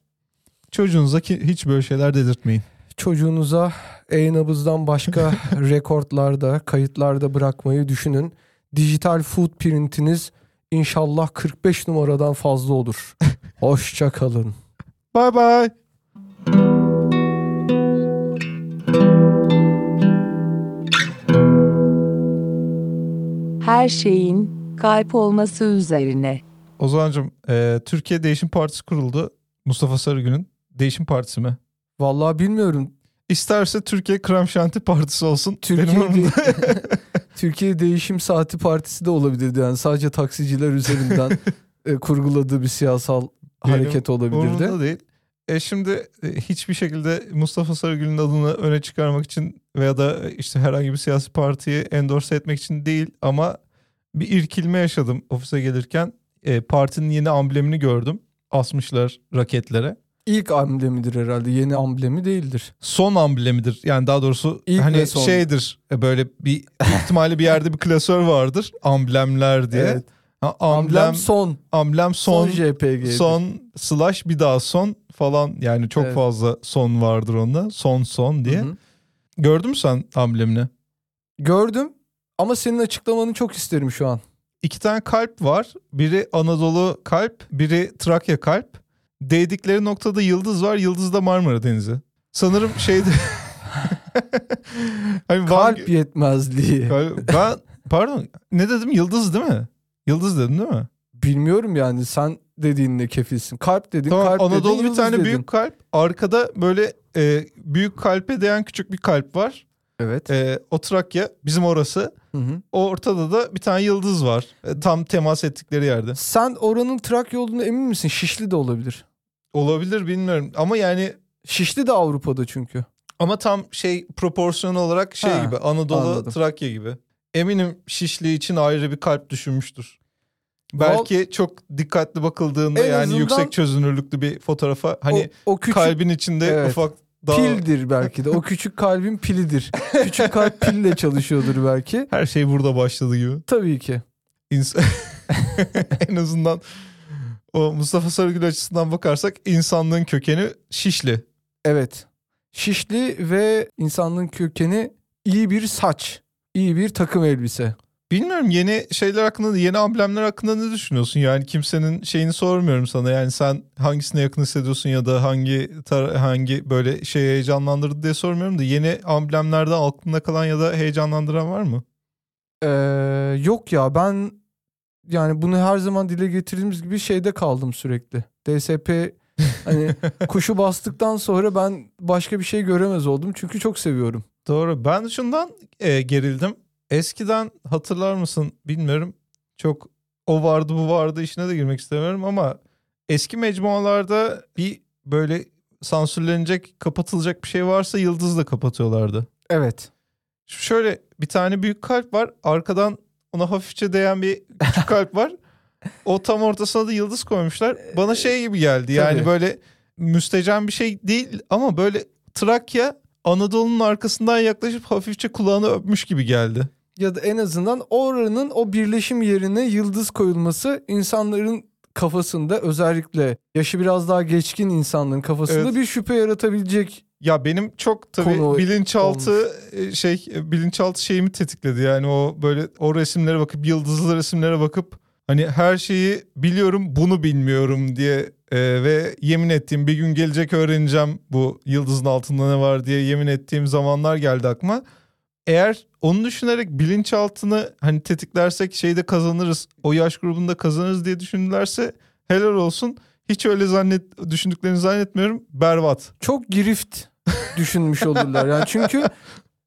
Çocuğunuza ki hiç böyle şeyler dedirtmeyin. Çocuğunuza e-nabızdan başka [LAUGHS] rekordlarda, kayıtlarda bırakmayı düşünün. Dijital footprintiniz inşallah 45 numaradan fazla olur. [LAUGHS] Hoşça kalın. Bye bye. Her şeyin kalp olması üzerine. Ozan'cığım e, Türkiye Değişim Partisi kuruldu. Mustafa Sarıgül'ün Değişim Partisi mi? Vallahi bilmiyorum. İsterse Türkiye Krem Şanti Partisi olsun. Türkiye, Benim umurumda. [LAUGHS] Türkiye Değişim Saati Partisi de olabilirdi. Yani sadece taksiciler üzerinden [LAUGHS] e, kurguladığı bir siyasal Benim hareket olabilirdi. Umurumda değil. E şimdi e, hiçbir şekilde Mustafa Sarıgül'ün adını öne çıkarmak için veya da e, işte herhangi bir siyasi partiyi endorse etmek için değil ama bir irkilme yaşadım ofise gelirken. E, partinin yeni amblemini gördüm. Asmışlar raketlere. İlk amblemidir herhalde. Yeni amblemi değildir. Son amblemidir. Yani daha doğrusu İlk ve hani son. şeydir. e, Böyle bir ihtimali bir yerde bir klasör vardır. Amblemler diye. Evet. Ha, Amblem, amblem, son. amblem Son, son JPG. son slash bir daha son falan yani çok Evet. fazla son vardır onda. Son son diye. Hı hı. Gördün mü sen amblemini? Gördüm ama senin açıklamanı çok isterim şu an. İki tane kalp var. Biri Anadolu kalp, biri Trakya kalp. Değdikleri noktada yıldız var. Yıldız da Marmara Denizi. Sanırım şeyde... [LAUGHS] hani Van- Kalp yetmezliği. Kalp- Ben pardon ne dedim? Yıldız değil mi? Yıldız dedim değil mi? Bilmiyorum yani sen dediğinle kefilsin. Kalp dedin, Tamam kalp Anadolu dedin, bir tane dedin. büyük kalp. Arkada böyle e, büyük kalpe değen küçük bir kalp var. Evet. E, o Trakya bizim orası. Hı hı. O ortada da bir tane yıldız var. E, tam temas ettikleri yerde. Sen oranın Trakya olduğuna emin misin? Şişli de olabilir. Olabilir bilmiyorum ama yani Şişli de Avrupa'da çünkü. ama tam şey proporsiyon olarak şey Ha, gibi Anadolu anladım. Trakya gibi. Eminim Şişli için ayrı bir kalp düşünmüştür. Belki çok dikkatli bakıldığında En yani azından- yüksek çözünürlüklü bir fotoğrafa hani o, o küçük kalbin içinde Evet. ufak daha pildir belki de. O küçük kalbin pilidir. küçük kalp pille çalışıyordur belki. her şey burada başladı gibi. Tabii ki. İns- [LAUGHS] en azından o Mustafa Sarıgül açısından bakarsak insanlığın kökeni Şişli. Evet. Şişli ve insanlığın kökeni iyi bir saç. iyi bir takım elbise. Bilmiyorum yeni şeyler hakkında, yeni amblemler hakkında ne düşünüyorsun? Yani kimsenin şeyini sormuyorum sana. Yani sen hangisine yakın hissediyorsun ya da hangi hangi böyle şey heyecanlandırdı diye sormuyorum da yeni amblemlerden aklında kalan ya da heyecanlandıran var mı? Ee, yok ya ben yani bunu her zaman dile getirdiğimiz gibi şeyde kaldım sürekli. DSP hani [LAUGHS] kuşu bastıktan sonra ben başka bir şey göremez oldum. Çünkü çok seviyorum. Doğru. Ben şundan e, gerildim. Eskiden hatırlar mısın bilmiyorum. Çok o vardı bu vardı işine de girmek istemiyorum ama eski mecmualarda bir böyle sansürlenecek, kapatılacak bir şey varsa yıldızla kapatıyorlardı. Evet. Şöyle bir tane büyük kalp var. Arkadan ona hafifçe değen bir küçük kalp var. o tam ortasına da yıldız koymuşlar. Bana şey gibi geldi. Yani Tabii. böyle müstecen bir şey değil ama böyle Trakya Anadolu'nun arkasından yaklaşıp hafifçe kulağını öpmüş gibi geldi. ya da en azından oranın o birleşim yerine yıldız koyulması insanların kafasında özellikle yaşı biraz daha geçkin insanların kafasında Evet. bir şüphe yaratabilecek Ya benim çok tabii Konu bilinçaltı e, şey e, bilinçaltı şeyimi tetikledi. Yani o böyle o resimlere bakıp yıldızlı resimlere bakıp hani her şeyi biliyorum bunu bilmiyorum diye e, ve yemin ettiğim bir gün gelecek öğreneceğim bu yıldızın altında ne var diye yemin ettiğim zamanlar geldi aklıma. Eğer onu düşünerek bilinçaltını hani tetiklersek şeyde kazanırız. O yaş grubunda kazanırız diye düşündülerse helal olsun. Hiç öyle zannet düşündüklerini zannetmiyorum. Berbat. çok girift [LAUGHS] düşünmüş olurlar. Yani çünkü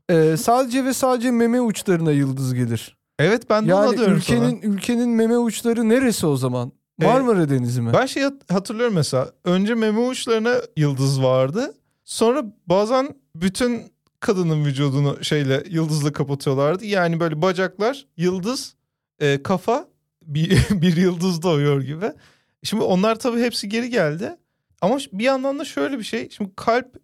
e, sadece ve sadece meme uçlarına yıldız gelir. Evet ben de ona Yani diyorum ülkenin ülkenin meme uçları neresi o zaman? E, Marmara Denizi mi? sana. Ben şey hat- hatırlıyorum mesela. Önce meme uçlarına yıldız vardı. Sonra bazen bütün kadının vücudunu şeyle yıldızla kapatıyorlardı. Yani böyle bacaklar, yıldız, e, kafa bir, [LAUGHS] bir yıldız doğuyor gibi. Şimdi onlar tabii hepsi geri geldi. Ama bir yandan da şöyle bir şey. Şimdi kalp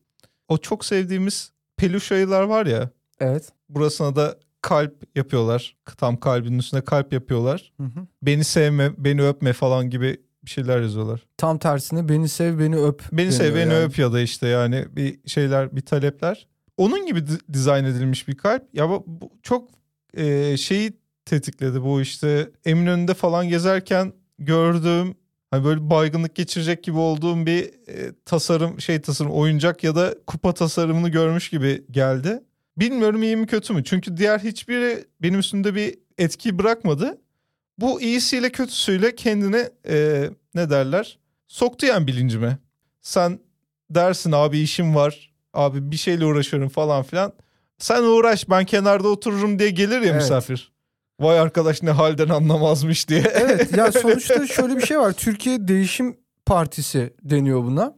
o çok sevdiğimiz peluş ayılar var ya. Evet. Burasına da kalp yapıyorlar. Tam kalbinin üstüne kalp yapıyorlar. Hı hı. Beni sevme, beni öpme falan gibi bir şeyler yazıyorlar. Tam tersine beni sev beni öp. Beni sev, beni yani. öp ya da işte yani bir şeyler, bir talepler. Onun gibi di- dizayn edilmiş bir kalp. Ya bu, bu çok e, şeyi tetikledi bu işte Eminönü'nde falan gezerken gördüğüm hani böyle baygınlık geçirecek gibi olduğum bir e, tasarım şey tasarım oyuncak ya da kupa tasarımını görmüş gibi geldi. Bilmiyorum iyi mi kötü mü? Çünkü diğer hiçbiri benim üstümde bir etki bırakmadı. Bu iyisiyle kötüsüyle kendini e, ne derler soktu yani bilincime. Sen dersin abi işim var. Abi bir şeyle uğraşıyorum falan filan. Sen uğraş ben kenarda otururum diye gelir ya Evet. misafir. Vay arkadaş ne halden anlamazmış diye. Evet ya [LAUGHS] sonuçta şöyle bir şey var. Türkiye Değişim Partisi deniyor buna.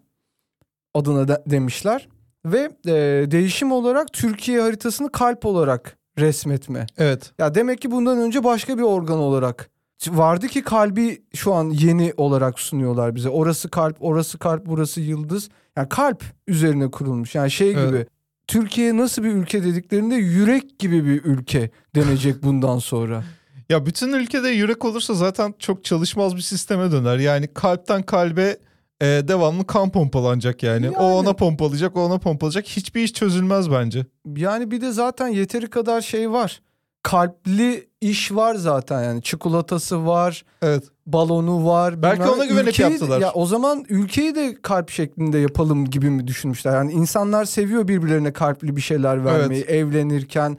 Adına de- demişler. Ve e, değişim olarak Türkiye haritasını kalp olarak resmetme. evet. Ya demek ki bundan önce başka bir organ olarak vardı ki kalbi şu an yeni olarak sunuyorlar bize. Orası kalp, orası kalp, burası yıldız. Yani kalp üzerine kurulmuş. Yani şey Evet. gibi. Türkiye nasıl bir ülke dediklerinde yürek gibi bir ülke denecek bundan sonra. [LAUGHS] Ya bütün ülkede yürek olursa zaten çok çalışmaz bir sisteme döner. Yani kalpten kalbe e, devamlı kan pompalanacak yani. Yani. O ona pompalayacak, o ona pompalayacak. Hiçbir iş çözülmez bence. Yani bir de zaten yeteri kadar şey var. Kalpli iş var zaten yani. Çikolatası var, Evet. Balonu var. Belki bilmem ona güvenip Ülkeyi- yaptılar. Ya o zaman ülkeyi de kalp şeklinde yapalım gibi mi düşünmüşler? Yani insanlar seviyor birbirlerine kalpli bir şeyler vermeyi. Evlenirken,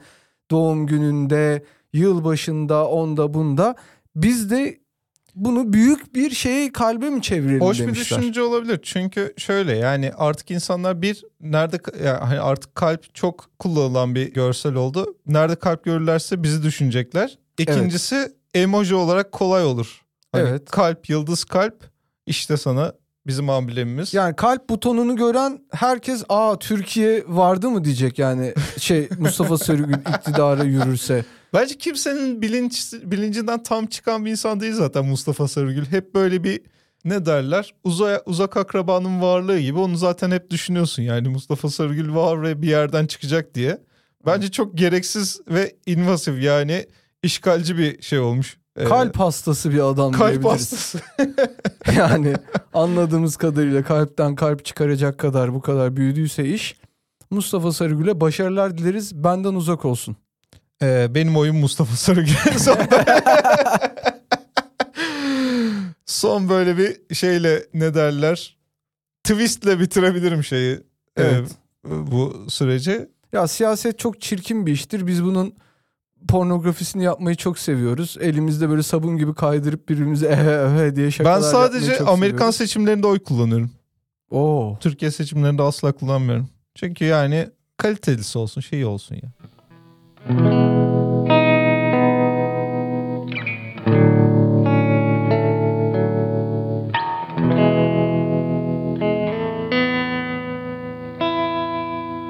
doğum gününde, yılbaşında, onda bunda. Biz de bunu büyük bir şeye kalbe mi çevirelim Hoş bir demişler. düşünce olabilir. Çünkü şöyle yani artık insanlar bir nerede yani artık kalp çok kullanılan bir görsel oldu. Nerede kalp görürlerse bizi düşünecekler. İkincisi emoji olarak kolay olur. Hani Evet. Kalp, yıldız kalp işte sana bizim amblemimiz. Yani kalp butonunu gören herkes aa Türkiye vardı mı diyecek yani şey [LAUGHS] Mustafa Sarıgül iktidara yürürse. Bence kimsenin bilinç bilincinden tam çıkan bir insan değil zaten Mustafa Sarıgül. Hep böyle bir ne derler uzay, uzak akrabanın varlığı gibi onu zaten hep düşünüyorsun yani Mustafa Sarıgül var ve bir yerden çıkacak diye. Bence çok gereksiz ve invasif yani işgalci bir şey olmuş. Ee, Kalp hastası bir adam kalp hastası. [LAUGHS] Yani anladığımız kadarıyla kalpten kalp çıkaracak kadar bu kadar büyüdüyse iş Mustafa Sarıgül'e başarılar dileriz. Benden uzak olsun. Ee, benim oyum Mustafa Sarıgül. [LAUGHS] Son, Son böyle bir şeyle ne derler twistle bitirebilirim şeyi. Evet. Ee, bu süreci. Ya siyaset çok çirkin bir iştir. Biz bunun pornografisini yapmayı çok seviyoruz. Elimizde böyle sabun gibi kaydırıp birbirimize ehe ehe diye şakalar Ben sadece Amerikan seviyoruz. seçimlerinde oy kullanıyorum. Oo. Türkiye seçimlerinde asla kullanmıyorum. Çünkü yani kalitelisi olsun, şeyi olsun ya.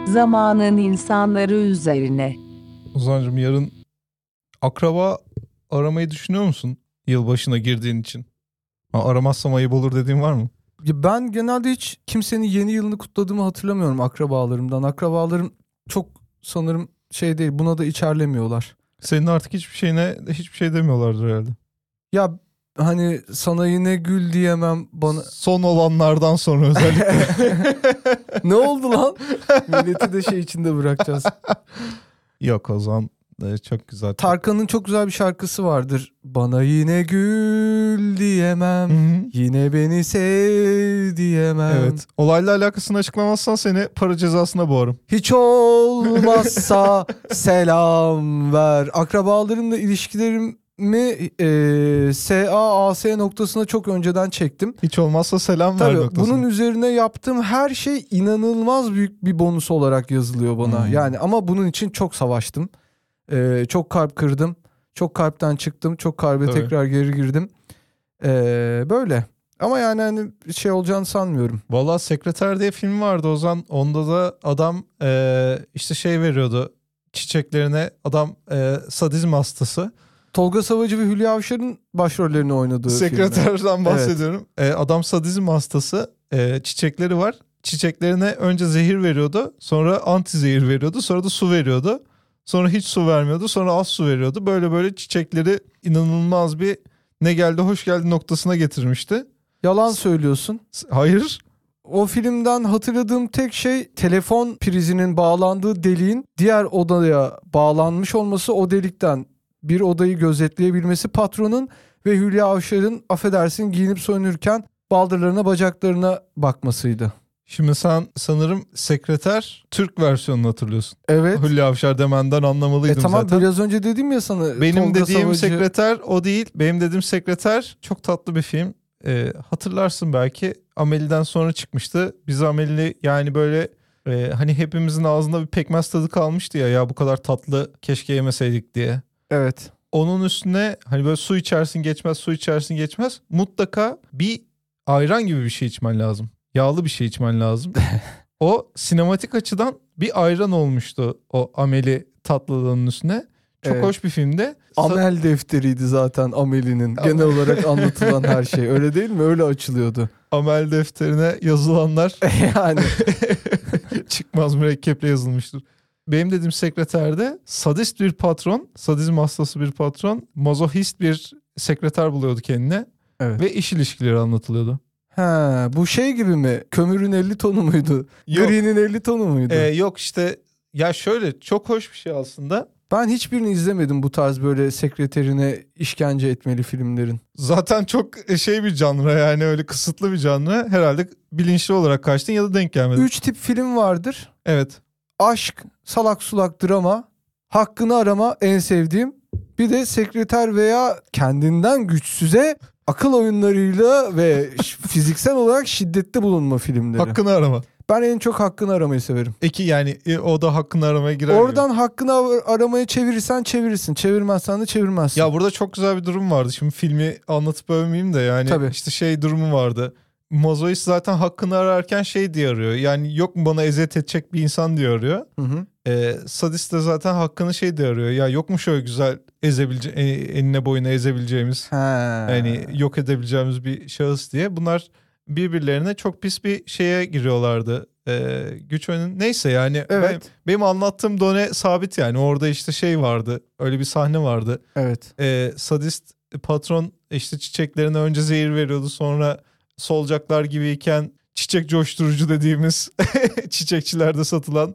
Zamanın insanları üzerine. Ozan'cığım yarın akraba aramayı düşünüyor musun? Yılbaşına girdiğin için. Ha, aramazsam ayıp olur dediğin var mı? Ya Ben genelde hiç kimsenin yeni yılını kutladığımı hatırlamıyorum akrabalarımdan. Akrabalarım çok sanırım şey değil buna da içerlemiyorlar. Senin artık hiçbir şeyine hiçbir şey demiyorlardır herhalde. Ya hani sana yine gül diyemem bana. Son olanlardan sonra özellikle. [LAUGHS] ne oldu lan? Milleti de şey içinde bırakacağız. Yok o zaman çok güzel. Tarkan'ın çok güzel bir şarkısı vardır. Bana yine gül diyemem. Hı hı. Yine beni sev diyemem. Evet. Olayla alakasını açıklamazsan seni para cezasına boğarım. Hiç olmazsa [LAUGHS] selam ver. Akrabalarımla ilişkilerimi e, SAAS noktasına çok önceden çektim. Hiç olmazsa selam ver Tabii noktasına. bunun üzerine yaptığım her şey inanılmaz büyük bir bonus olarak yazılıyor bana. Hmm. Yani ama bunun için çok savaştım. Ee, çok kalp kırdım. Çok kalpten çıktım. Çok kalbe Tabii. tekrar geri girdim. Ee, böyle. Ama yani hani şey olacağını sanmıyorum. Valla Sekreter diye film vardı Ozan. Onda da adam e, işte şey veriyordu çiçeklerine. Adam e, sadizm hastası. Tolga Savacı ve Hülya Avşar'ın başrollerini oynadığı. Sekreterden bahsediyorum. E, adam sadizm hastası. E, çiçekleri var. Çiçeklerine önce zehir veriyordu. Sonra anti zehir veriyordu. Sonra da su veriyordu. Sonra hiç su vermiyordu. Sonra az su veriyordu. Böyle böyle çiçekleri inanılmaz bir ne geldi hoş geldi noktasına getirmişti. Yalan söylüyorsun. Hayır. O filmden hatırladığım tek şey telefon prizinin bağlandığı deliğin diğer odaya bağlanmış olması o delikten bir odayı gözetleyebilmesi patronun ve Hülya Avşar'ın affedersin giyinip soyunurken baldırlarına bacaklarına bakmasıydı. Şimdi sen sanırım sekreter Türk versiyonunu hatırlıyorsun. Evet. Hülya Avşar demenden E anlamalıydım tamam zaten. biraz önce dedim ya sana. Benim Tolga dediğim Savacı- sekreter o değil. Benim dediğim sekreter çok tatlı bir film. Ee, hatırlarsın belki Amelie'den sonra çıkmıştı. Biz Amelie yani böyle e, hani hepimizin ağzında bir pekmez tadı kalmıştı ya ya bu kadar tatlı keşke yemeseydik diye. Evet. Onun üstüne hani böyle su içersin geçmez su içersin geçmez mutlaka bir ayran gibi bir şey içmen lazım. Yağlı bir şey içmen lazım. o sinematik açıdan bir ayran olmuştu o Amelie tatlılığının üstüne. Çok Evet. hoş bir filmde. Amel defteriydi zaten Amelie'nin. Genel olarak anlatılan her şey. Öyle değil mi? Öyle açılıyordu. amel defterine yazılanlar [LAUGHS] yani [LAUGHS] çıkmaz mürekkeple yazılmıştır. Benim dediğim sekreterde sadist bir patron, sadizm hastası bir patron, mazohist bir sekreter buluyordu kendine Evet. ve iş ilişkileri anlatılıyordu. Ha, bu şey gibi mi? Kömürün 50 tonu muydu? Yok, Green'in 50 tonu muydu? e, yok işte ya şöyle çok hoş bir şey aslında. Ben hiçbirini izlemedim bu tarz böyle sekreterine işkence etmeli filmlerin. Zaten çok şey bir janra yani öyle kısıtlı bir janra. Herhalde bilinçli olarak kaçtın ya da denk gelmedin. Üç tip film vardır. Evet. Aşk, salak sulak drama, hakkını arama en sevdiğim. Bir de sekreter veya kendinden güçsüze akıl oyunlarıyla ve fiziksel olarak şiddetli bulunma filmleri. Hakkını arama. Ben en çok hakkını aramayı severim. Eki yani e, o da hakkını aramaya girer. gibi. Oradan hakkını ar- aramaya çevirirsen çevirirsin. Çevirmezsen de çevirmezsin. Ya burada çok güzel bir durum vardı. Şimdi filmi anlatıp övmeyeyim de yani Tabii. işte şey durumu vardı. Mazoist zaten hakkını ararken şey diye arıyor. Yani yok mu bana eziyet edecek bir insan diye arıyor. Hı hı. Ee, sadist de zaten hakkını şey diye arıyor. Ya yok mu şöyle güzel ezebilece e, enine boyuna ezebileceğimiz Ha. yani yok edebileceğimiz bir şahıs diye. Bunlar birbirlerine çok pis bir şeye giriyorlardı. Ee, güç oyunun neyse yani Evet. benim, benim anlattığım done sabit yani orada işte şey vardı öyle bir sahne vardı Evet. e, sadist patron işte çiçeklerine önce zehir veriyordu sonra solacaklar gibiyken çiçek coşturucu dediğimiz [LAUGHS] çiçekçilerde satılan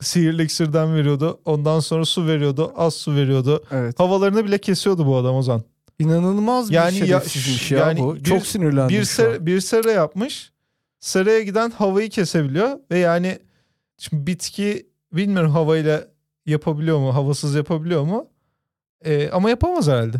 sihirli iksirden veriyordu. Ondan sonra su veriyordu. Az su veriyordu. Evet. Havalarını bile kesiyordu bu adam Ozan. İnanılmaz bir Yani ya- şerefsizmiş ya, yani bu. bir- Çok sinirlendim Bir, ser, bir sera yapmış. Seraya giden havayı kesebiliyor ve yani şimdi bitki bilmiyorum havayla yapabiliyor mu, havasız yapabiliyor mu? E, ama yapamaz herhalde.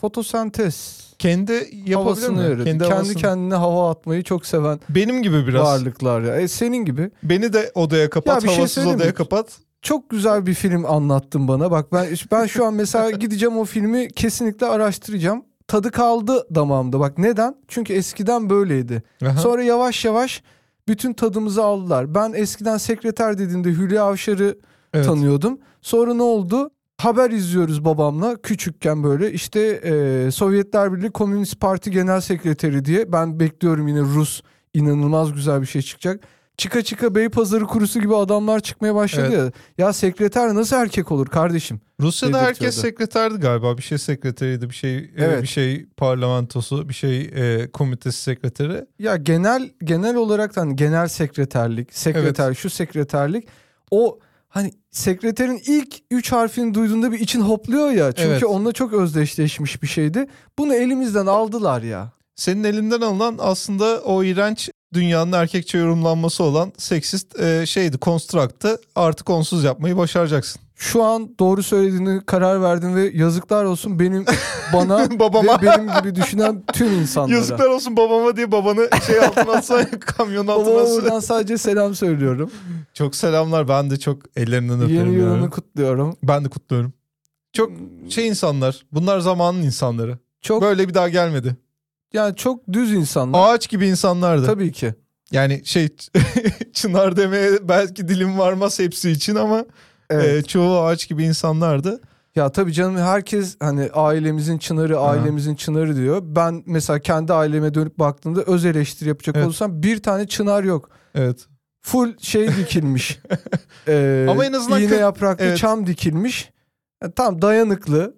Fotosentez. Kendi yapabilir mi? öğretti. Kendi, havasını. kendine hava atmayı çok seven Benim gibi biraz. varlıklar ya. E, senin gibi. Beni de odaya kapat, Ya şey havasız mi? odaya kapat. Çok güzel bir film anlattın bana. Bak ben ben şu an mesela [LAUGHS] gideceğim o filmi kesinlikle araştıracağım. Tadı kaldı damağımda. Bak neden? Çünkü eskiden böyleydi. Aha. Sonra yavaş yavaş bütün tadımızı aldılar. Ben eskiden sekreter dediğinde Hülya Avşar'ı Evet. tanıyordum. Sonra ne oldu? Haber izliyoruz babamla küçükken böyle işte e, Sovyetler Birliği Komünist Parti Genel Sekreteri diye ben bekliyorum yine Rus inanılmaz güzel bir şey çıkacak. Çıka çıka Beypazarı kurusu gibi adamlar çıkmaya başladı Evet. ya. Ya sekreter nasıl erkek olur kardeşim? Rusya'da Dedirtiyordu. herkes sekreterdi galiba. Bir şey sekreteriydi, bir şey e, Evet. bir şey parlamentosu, bir şey e, komitesi sekreteri. Ya genel genel olarak hani genel sekreterlik, sekreter, şu sekreterlik o hani sekreterin ilk üç harfini duyduğunda bir için hopluyor ya. Çünkü Evet. onunla çok özdeşleşmiş bir şeydi. Bunu elimizden aldılar ya. Senin elinden alınan aslında o iğrenç dünyanın erkekçe yorumlanması olan seksist e, şeydi, konstruktı. Artık onsuz yapmayı başaracaksın. Şu an doğru söylediğini karar verdim ve yazıklar olsun benim [LAUGHS] bana Babama. ve benim gibi düşünen tüm insanlara. Yazıklar olsun babama diye babanı şey altına atsan [LAUGHS] kamyon altına Babama atsan. buradan sadece selam söylüyorum. Çok selamlar. Ben de çok ellerinden Yeni öperim. yılını yani. kutluyorum. Ben de kutluyorum. Çok şey insanlar. Bunlar zamanın insanları. Çok Böyle bir daha gelmedi. Yani çok düz insanlar. Ağaç gibi insanlardı. Tabii ki. Yani şey [LAUGHS] çınar demeye belki dilim varmaz hepsi için ama Evet. e, çoğu ağaç gibi insanlardı. Ya tabii canım herkes hani ailemizin çınarı, Ha. ailemizin çınarı diyor. Ben mesela kendi aileme dönüp baktığımda öz eleştiri yapacak Evet. olursam bir tane çınar yok. Evet. Full şey dikilmiş. Ee, [LAUGHS] Ama en azından iğne yapraklı evet. çam dikilmiş. E, tam dayanıklı.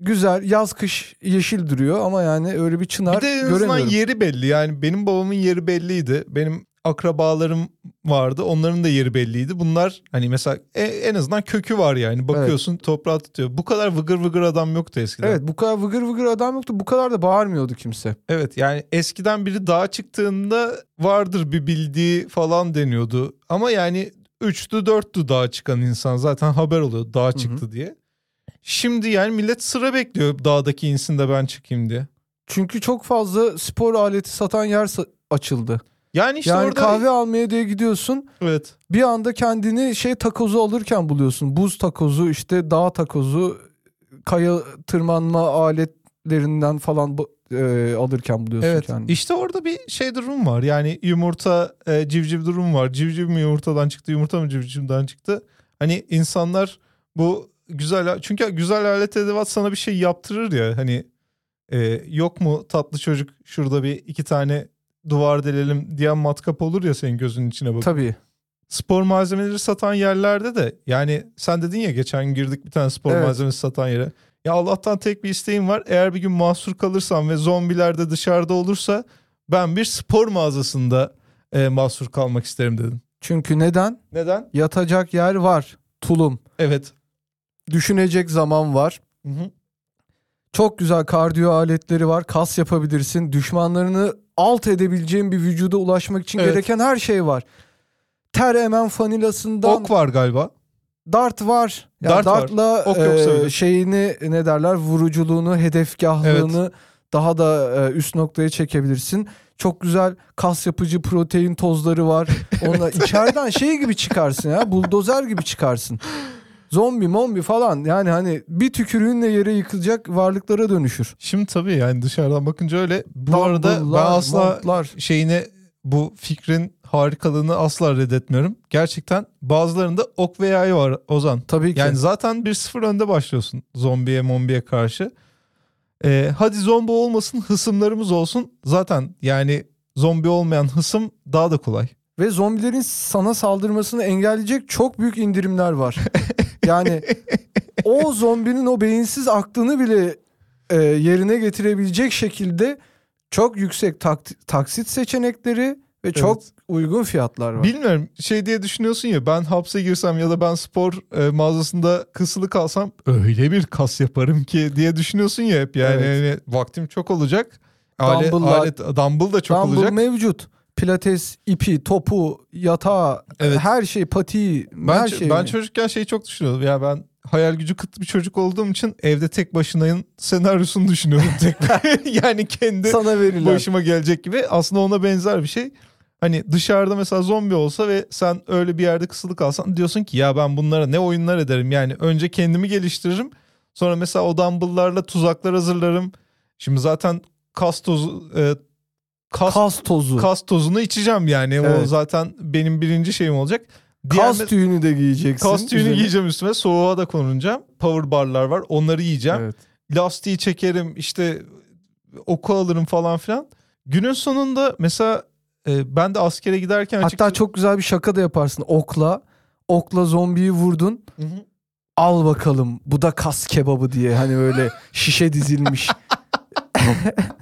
Güzel yaz kış yeşil duruyor ama yani öyle bir çınar Bir de en azından göremiyorum. yeri belli. Yani benim babamın yeri belliydi. Benim akrabalarım vardı. Onların da yeri belliydi. Bunlar hani mesela e- en azından kökü var yani. Bakıyorsun toprağa tutuyor. Bu kadar vıgır vıgır adam yoktu eskiden. Evet bu kadar vıgır vıgır adam yoktu. Bu kadar da bağırmıyordu kimse. Evet yani eskiden biri dağa çıktığında vardır bir bildiği falan deniyordu. Ama yani üçtü dörttü dağa çıkan insan zaten haber oluyor dağa çıktı diye. Şimdi yani millet sıra bekliyor dağdaki insin de ben çıkayım diye. Çünkü çok fazla spor aleti satan yer sa- açıldı. Yani işte yani orada kahve almaya diye gidiyorsun. evet bir anda kendini şey takozu alırken buluyorsun. Buz takozu, işte dağ takozu, kaya tırmanma aletlerinden falan bu- e, alırken buluyorsun Evet kendini. işte orada bir şey durum var yani yumurta e, civciv durum var civciv mi yumurtadan çıktı yumurta mı civcivden çıktı hani insanlar bu güzel çünkü güzel alet edevat sana bir şey yaptırır ya hani e, yok mu tatlı çocuk şurada bir iki tane duvar delelim diyen matkap olur ya senin gözünün içine bak. Tabii. Spor malzemeleri satan yerlerde de yani sen dedin ya geçen girdik bir tane spor Evet. malzemesi satan yere. Ya Allah'tan tek bir isteğim var. Eğer bir gün mahsur kalırsam ve zombiler de dışarıda olursa ben bir spor mağazasında e, mahsur kalmak isterim dedin. Çünkü neden? Neden? Yatacak yer var. Tulum. Evet. Düşünecek zaman var. Hı hı. Çok güzel kardiyo aletleri var. Kas yapabilirsin. Düşmanlarını alt edebileceğin bir vücuda ulaşmak için Evet. gereken her şey var. Ter emen fanilasından Ok var galiba. Dart var. Ya Dart var. dartla Ok e, şeyini ne derler vuruculuğunu, hedefgahlığını daha da e, üst noktaya çekebilirsin. Çok güzel kas yapıcı protein tozları var. [LAUGHS] Onunla içeriden şey gibi çıkarsın ya. Buldozer gibi çıkarsın. Zombi, mombi falan. Yani hani bir tükürüğünle yere yıkılacak varlıklara dönüşür. Şimdi tabii yani dışarıdan bakınca öyle. Bu arada ben asla montlar. şeyini bu fikrin harikalığını asla reddetmiyorum. Gerçekten bazılarında ok ve yay var Ozan. Tabii ki. Yani zaten 1-0 önde başlıyorsun zombiye mombiye karşı. Ee, hadi zombi olmasın hısımlarımız olsun. Zaten yani zombi olmayan hısım daha da kolay. Ve zombilerin sana saldırmasını engelleyecek çok büyük indirimler var. [LAUGHS] yani o zombinin o beyinsiz aklını bile e, yerine getirebilecek şekilde çok yüksek tak- taksit seçenekleri ve çok uygun fiyatlar var. Bilmiyorum şey diye düşünüyorsun ya ben hapse girsem ya da ben spor e, mağazasında kısılı kalsam öyle bir kas yaparım ki diye düşünüyorsun ya hep yani Evet. hani vaktim çok olacak. Alet, alet, dumbbell da çok Dumbbell olacak. mevcut. Pilates, ipi, topu, yatağı, Evet. her şey, patiği, Ben, her şey. ben çocukken şeyi çok düşünüyordum. Ya ben hayal gücü kıt bir çocuk olduğum için evde tek başınayın senaryosunu düşünüyordum tek. [LAUGHS] [LAUGHS] yani kendi sana verilen. başıma gelecek gibi. Aslında ona benzer bir şey. Hani dışarıda mesela zombi olsa ve sen öyle bir yerde kısılı kalsan diyorsun ki ya ben bunlara ne oyunlar ederim. Yani önce kendimi geliştiririm. Sonra mesela o dumbbell'larla tuzaklar hazırlarım. Şimdi zaten kas tozu e, kas, kas tozu. kas tozunu içeceğim yani. O Evet. zaten benim birinci şeyim olacak. Diğer Kas tüyünü de giyeceksin. Kas tüyünü üzerine. giyeceğim üstüme. Soğuğa da konulacağım. Power barlar var. Onları yiyeceğim. Evet. Lastiği çekerim. işte oku alırım falan filan. Günün sonunda mesela e, ben de askere giderken Hatta açıkçası... çok güzel bir şaka da yaparsın. Okla, okla zombiyi vurdun. Hı hı. Al bakalım bu da kas kebabı diye hani böyle şişe dizilmiş. [LAUGHS]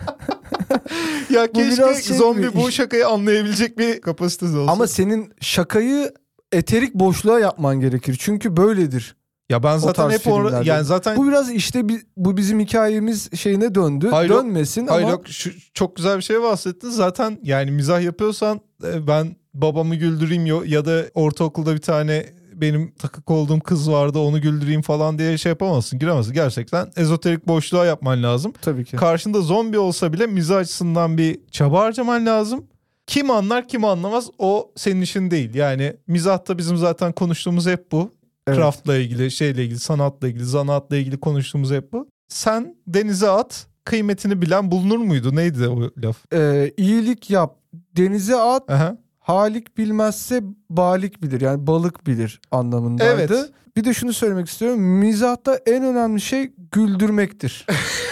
[LAUGHS] Ya Bu keşke biraz şey zombi gibi. bu şakayı anlayabilecek bir kapasitesi olsa. Ama senin şakayı eterik boşluğa yapman gerekir. Çünkü böyledir. ya ben zaten hep or- yani zaten Bu biraz işte bi- bu bizim hikayemiz şeyine döndü. Hayır. Dönmesin Hayır ama yok şu, çok güzel bir şey bahsettin. Zaten yani mizah yapıyorsan e, ben babamı güldüreyim ya da ortaokulda bir tane benim takık olduğum kız vardı onu güldüreyim falan diye şey yapamazsın giremezsin. Gerçekten ezoterik boşluğa yapman lazım. tabii ki. Karşında zombi olsa bile mizah açısından bir çaba harcaman lazım. Kim anlar kim anlamaz o senin işin değil. Yani mizahta bizim zaten konuştuğumuz hep bu. Evet. Craft'la ilgili, şeyle ilgili, sanatla ilgili, zanaatla ilgili konuştuğumuz hep bu. Sen denize at, kıymetini bilen bulunur muydu? Neydi o laf? Ee, iyilik yap, denize at, Aha. Halik bilmezse balik bilir. Yani balık bilir anlamındaydı. Evet. Bir de şunu söylemek istiyorum. Mizahta en önemli şey güldürmektir.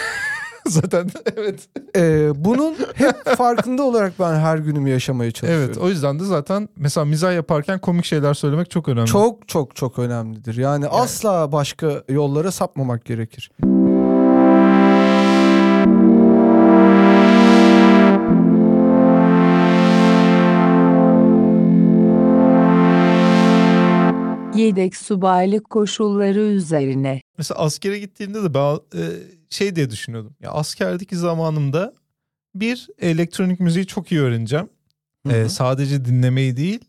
[LAUGHS] zaten evet. Ee, bunun hep farkında olarak ben her günümü yaşamaya çalışıyorum. Evet o yüzden de zaten mesela mizah yaparken komik şeyler söylemek çok önemli. Çok çok çok önemlidir. Yani, asla başka yollara sapmamak gerekir. Yedek subaylık koşulları üzerine. Mesela askere gittiğimde de ben e, şey diye düşünüyordum. Ya askerdeki zamanımda bir elektronik müziği çok iyi öğreneceğim. Hı hı. sadece dinlemeyi değil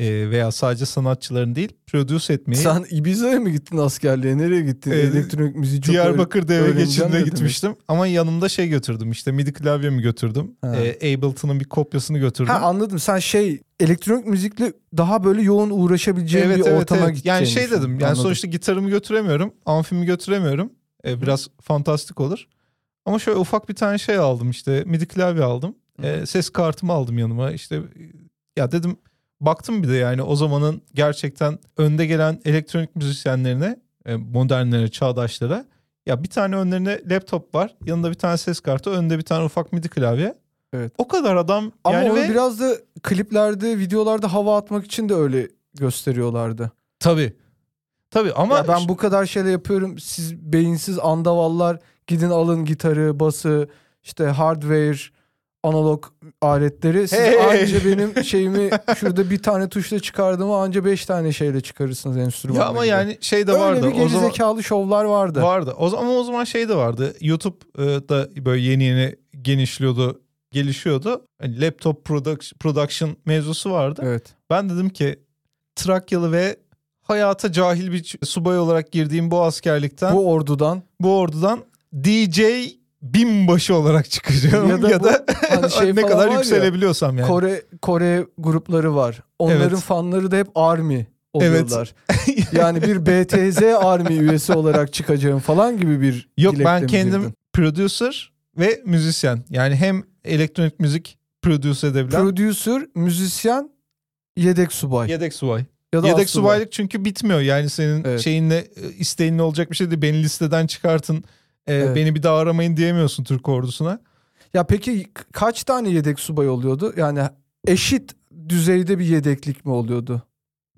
e, veya sadece sanatçıların değil produce etmeyi. Sen Ibiza'ya mı gittin askerliğe? Nereye gittin? Ee, Elektronik müziği çok Diyarbakır deve öğreneceğim geçidine ne demek? gitmiştim. Ama yanımda şey götürdüm işte MIDI klavyemi götürdüm. Ha. E, Ableton'un bir kopyasını götürdüm. Ha anladım. Sen şey elektronik müzikle daha böyle yoğun uğraşabileceğin bir ortama Yani gideceğini şey dedim yani Anladım. sonuçta gitarımı götüremiyorum. Amfimi götüremiyorum. E, biraz fantastik olur. Ama şöyle ufak bir tane şey aldım işte MIDI klavye aldım. E, ses kartımı aldım yanıma. İşte e, ya dedim baktım bir de yani o zamanın gerçekten önde gelen elektronik müzisyenlerine, e, modernlere, çağdaşlara ya bir tane önlerinde laptop var. Yanında bir tane ses kartı, önünde bir tane ufak MIDI klavye. Evet. O kadar adam Ama yani onu ve biraz da kliplerde, videolarda hava atmak için de öyle gösteriyorlardı. tabii. Tabii ama ya ben bu kadar şeyle yapıyorum. Siz beyinsiz andavallar gidin alın gitarı, bası, işte hardware, analog aletleri. Siz Hey! anca benim şeyimi şurada bir tane tuşla çıkardığımı anca beş tane şeyle çıkarırsınız enstrümanla. ya ama gibi. yani şey de Öyle vardı. bir o zaman gerizekalı şovlar vardı. Vardı. O zaman, ama o zaman şey de vardı. YouTube e, da böyle yeni yeni genişliyordu, gelişiyordu. Hani laptop production, production mevzusu vardı. Evet. Ben dedim ki Trakyalı ve hayata cahil bir subay olarak girdiğim bu askerlikten, bu, Bu ordudan ordudan DJ binbaşı olarak çıkacağım. Ya Ya da da, bu hani [LAUGHS] şey ne kadar ya, yükselebiliyorsam yani. Kore Kore grupları var. Onların Evet. fanları da hep army oluyorlar. [LAUGHS] yani bir BTZ army üyesi olarak çıkacağım falan gibi bir Yok ben kendim girdin? producer ve müzisyen. Yani hem elektronik müzik produce edebilen Producer, müzisyen, yedek subay. yedek subay. ya da Yedek subaylık çünkü bitmiyor. Yani senin Evet. şeyinle e, isteğinle olacak bir şey değil. Beni listeden çıkartın. E, Evet. Beni bir daha aramayın diyemiyorsun Türk ordusuna. Ya peki kaç tane yedek subay oluyordu? Yani eşit düzeyde bir yedeklik mi oluyordu?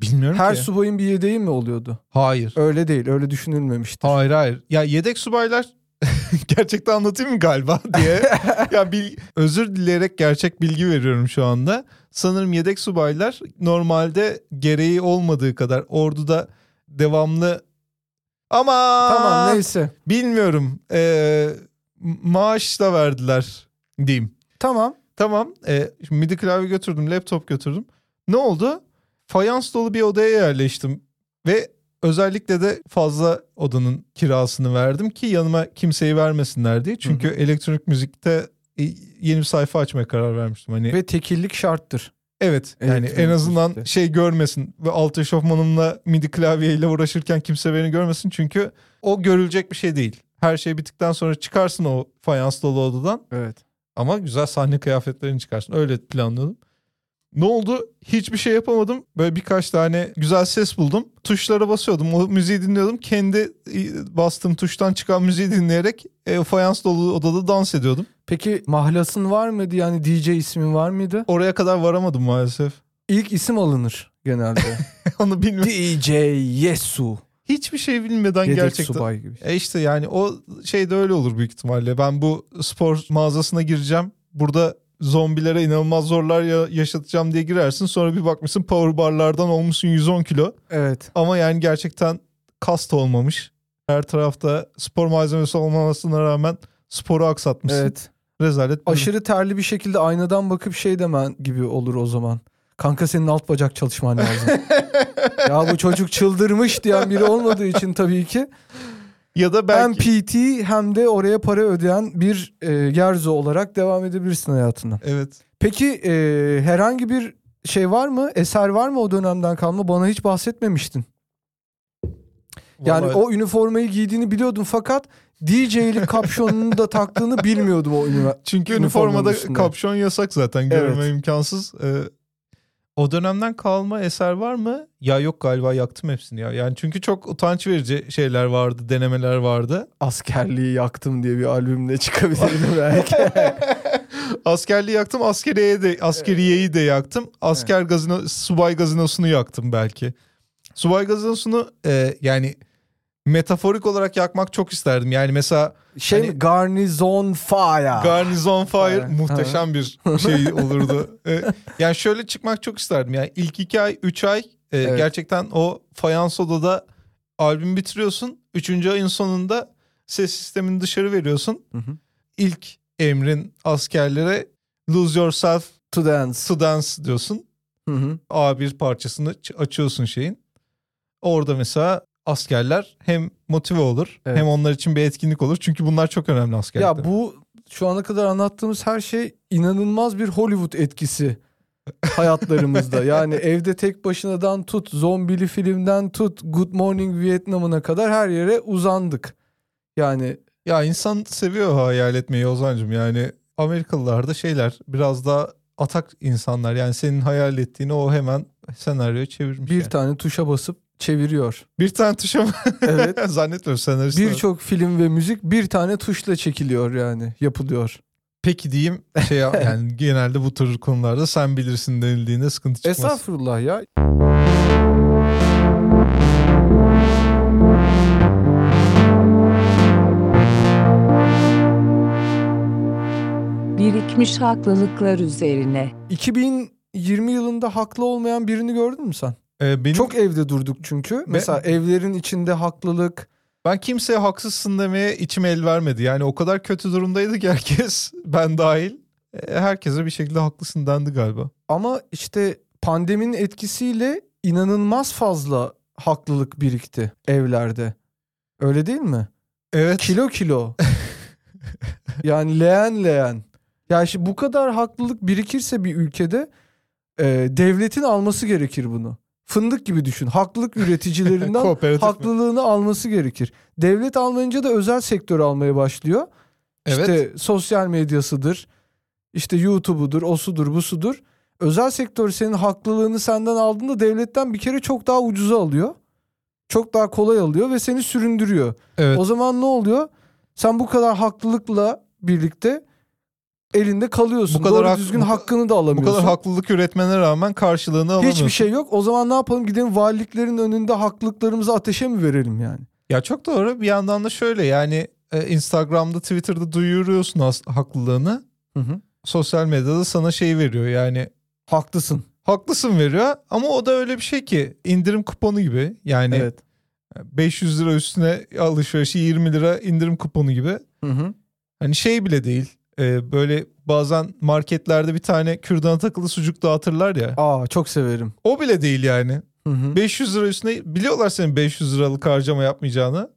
Bilmiyorum Her ki. subayın bir yedeği mi oluyordu? Hayır. Öyle değil, öyle düşünülmemiştir. Hayır hayır. Ya yedek subaylar [LAUGHS] gerçekten anlatayım mı galiba [LAUGHS] diye. ya bil, özür dileyerek gerçek bilgi veriyorum şu anda. Sanırım yedek subaylar normalde gereği olmadığı kadar orduda devamlı ama Tamam neyse. bilmiyorum ee, maaş da verdiler diyeyim. Tamam. Tamam ee, şimdi MIDI klavye götürdüm laptop götürdüm. Ne oldu? Fayans dolu bir odaya yerleştim ve özellikle de fazla odanın kirasını verdim ki yanıma kimseyi vermesinler diye. Çünkü elektronik müzikte e, yeni bir sayfa açmaya karar vermiştim. Hani Ve tekillik şarttır. Evet yani elektronik en azından müzikte. şey görmesin ve alt eşofmanımla MIDI klavyeyle uğraşırken kimse beni görmesin. Çünkü o görülecek bir şey değil. Her şey bittikten sonra çıkarsın o fayans dolu odadan Evet. ama güzel sahne kıyafetlerini çıkarsın. Öyle planladım. Ne oldu? Hiçbir şey yapamadım. Böyle birkaç tane güzel ses buldum. Tuşlara basıyordum. O müziği dinliyordum. Kendi bastığım tuştan çıkan müziği dinleyerek e, fayans dolu odada dans ediyordum. Peki mahlasın var mıydı? Yani DJ ismin var mıydı? Oraya kadar varamadım maalesef. İlk isim alınır genelde. [LAUGHS] Onu bilmiyorum. DJ Yesu. Hiçbir şey bilmeden Yedek gerçekten. subay gibi. E işte yani o şey de öyle olur büyük ihtimalle. Ben bu spor mağazasına gireceğim. Burada zombilere inanılmaz zorlar ya- yaşatacağım diye girersin. Sonra bir bakmışsın power barlardan olmuşsun 110 kilo. Evet. Ama yani gerçekten kast olmamış. Her tarafta spor malzemesi olmamasına rağmen sporu aksatmışsın. Evet. Rezalet. Aşırı terli bir şekilde aynadan bakıp şey demen gibi olur o zaman. Kanka senin alt bacak çalışman lazım. [LAUGHS] ya bu çocuk çıldırmış diyen biri olmadığı için tabii ki. Ya da Hem belki... PT hem de oraya para ödeyen bir e, gerzo olarak devam edebilirsin hayatına. Evet. Peki e, herhangi bir şey var mı? Eser var mı o dönemden kalma? Bana hiç bahsetmemiştin. Yani Vallahi- o üniformayı giydiğini biliyordum fakat DJ'lik kapşonunu da taktığını bilmiyordum o üniforma. Çünkü üniformada kapşon yasak zaten. Görme Evet. imkansız. Ee, o dönemden kalma eser var mı? Ya yok galiba yaktım hepsini ya. Yani çünkü çok utanç verici şeyler vardı, denemeler vardı. Askerliği yaktım diye bir albümle çıkabilirdim [LAUGHS] belki. Askerliği yaktım, askeriyeyi de askeriyeyi de yaktım. Asker gazino subay gazinosunu yaktım belki. Subay gazinosunu e, yani metaforik olarak yakmak çok isterdim. Yani mesela şey Hani-? Garnizon Fire. Garnizon Fire muhteşem bir şey olurdu. Ee, [LAUGHS] yani şöyle çıkmak çok isterdim. Yani ilk iki ay, üç ay e, Evet. gerçekten o fayans odada albüm bitiriyorsun. Üçüncü ayın sonunda ses sistemini dışarı veriyorsun. Hı hı. İlk emrin askerlere lose yourself to Dance. to dance diyorsun. Hı hı. A1 parçasını açıyorsun şeyin. Orada mesela askerler hem motive olur Evet. hem onlar için bir etkinlik olur. Çünkü bunlar çok önemli askerlikte. Ya bu şu ana kadar anlattığımız her şey inanılmaz bir Hollywood etkisi [LAUGHS] hayatlarımızda. yani evde tek başınadan tut, zombili filmden tut, Good Morning Vietnam'ına kadar her yere uzandık. Yani Ya insan seviyor hayal etmeyi Ozan'cığım. Yani Amerikalılar da şeyler biraz daha atak insanlar. Yani senin hayal ettiğini o hemen senaryoya çevirmiş. bir yani. tane tuşa basıp çeviriyor. bir tane tuşa mı? Evet. [LAUGHS] Zannetmiyorum senarist. Birçok film ve müzik bir tane tuşla çekiliyor yani, yapılıyor. Peki diyeyim şey ya- [LAUGHS] yani genelde bu tür konularda sen bilirsin denildiğinde sıkıntı çıkmaz. Estağfurullah ya. Birikmiş haklılıklar üzerine. 2020 yılında haklı olmayan birini gördün mü sen? Ee, benim, Çok evde durduk çünkü. Mesela evlerin içinde haklılık. ben kimseye haksızsın demeye içim el vermedi. Yani o kadar kötü durumdaydı ki herkes [LAUGHS] ben dahil. e, Herkese bir şekilde haklısın dendi galiba. Ama işte pandeminin etkisiyle inanılmaz fazla haklılık birikti evlerde. Öyle değil mi? Evet. Kilo kilo. [LAUGHS] yani leğen leğen. Yani şimdi bu kadar haklılık birikirse bir ülkede e, devletin alması gerekir bunu. Fındık gibi düşün. Haklılık üreticilerinden [LAUGHS] Kooperatif mi? haklılığını alması gerekir. Devlet almayınca da özel sektör almaya başlıyor. Evet. İşte sosyal medyasıdır. işte YouTube'udur, osudur, busudur. Özel sektör senin haklılığını senden aldığında devletten bir kere çok daha ucuza alıyor. Çok daha kolay alıyor ve seni süründürüyor. evet. O zaman ne oluyor? Sen bu kadar haklılıkla birlikte elinde kalıyorsun. Bu kadar Doğru hak- düzgün bu- hakkını da Bu alamıyorsun. kadar haklılık üretmene rağmen karşılığını alamıyorsun. Hiçbir şey yok. O zaman ne yapalım? Gidelim valiliklerin önünde haklılıklarımızı ateşe mi verelim yani? Ya çok doğru. Bir yandan da şöyle yani e, Instagram'da, Twitter'da duyuruyorsun haklılığını. Hı hı. Sosyal medyada sana şey veriyor yani Haklısın. haklısın veriyor ama o da öyle bir şey ki indirim kuponu gibi. Yani Evet. 500 lira üstüne alışverişi 20 lira indirim kuponu gibi. Hı hı. Hani şey bile değil. E, böyle bazen marketlerde bir tane kürdana takılı sucuk dağıtırlar ya. Aa çok severim. O bile değil yani. Hı hı. 500 lira üstüne biliyorlar senin 500 liralık harcama yapmayacağını.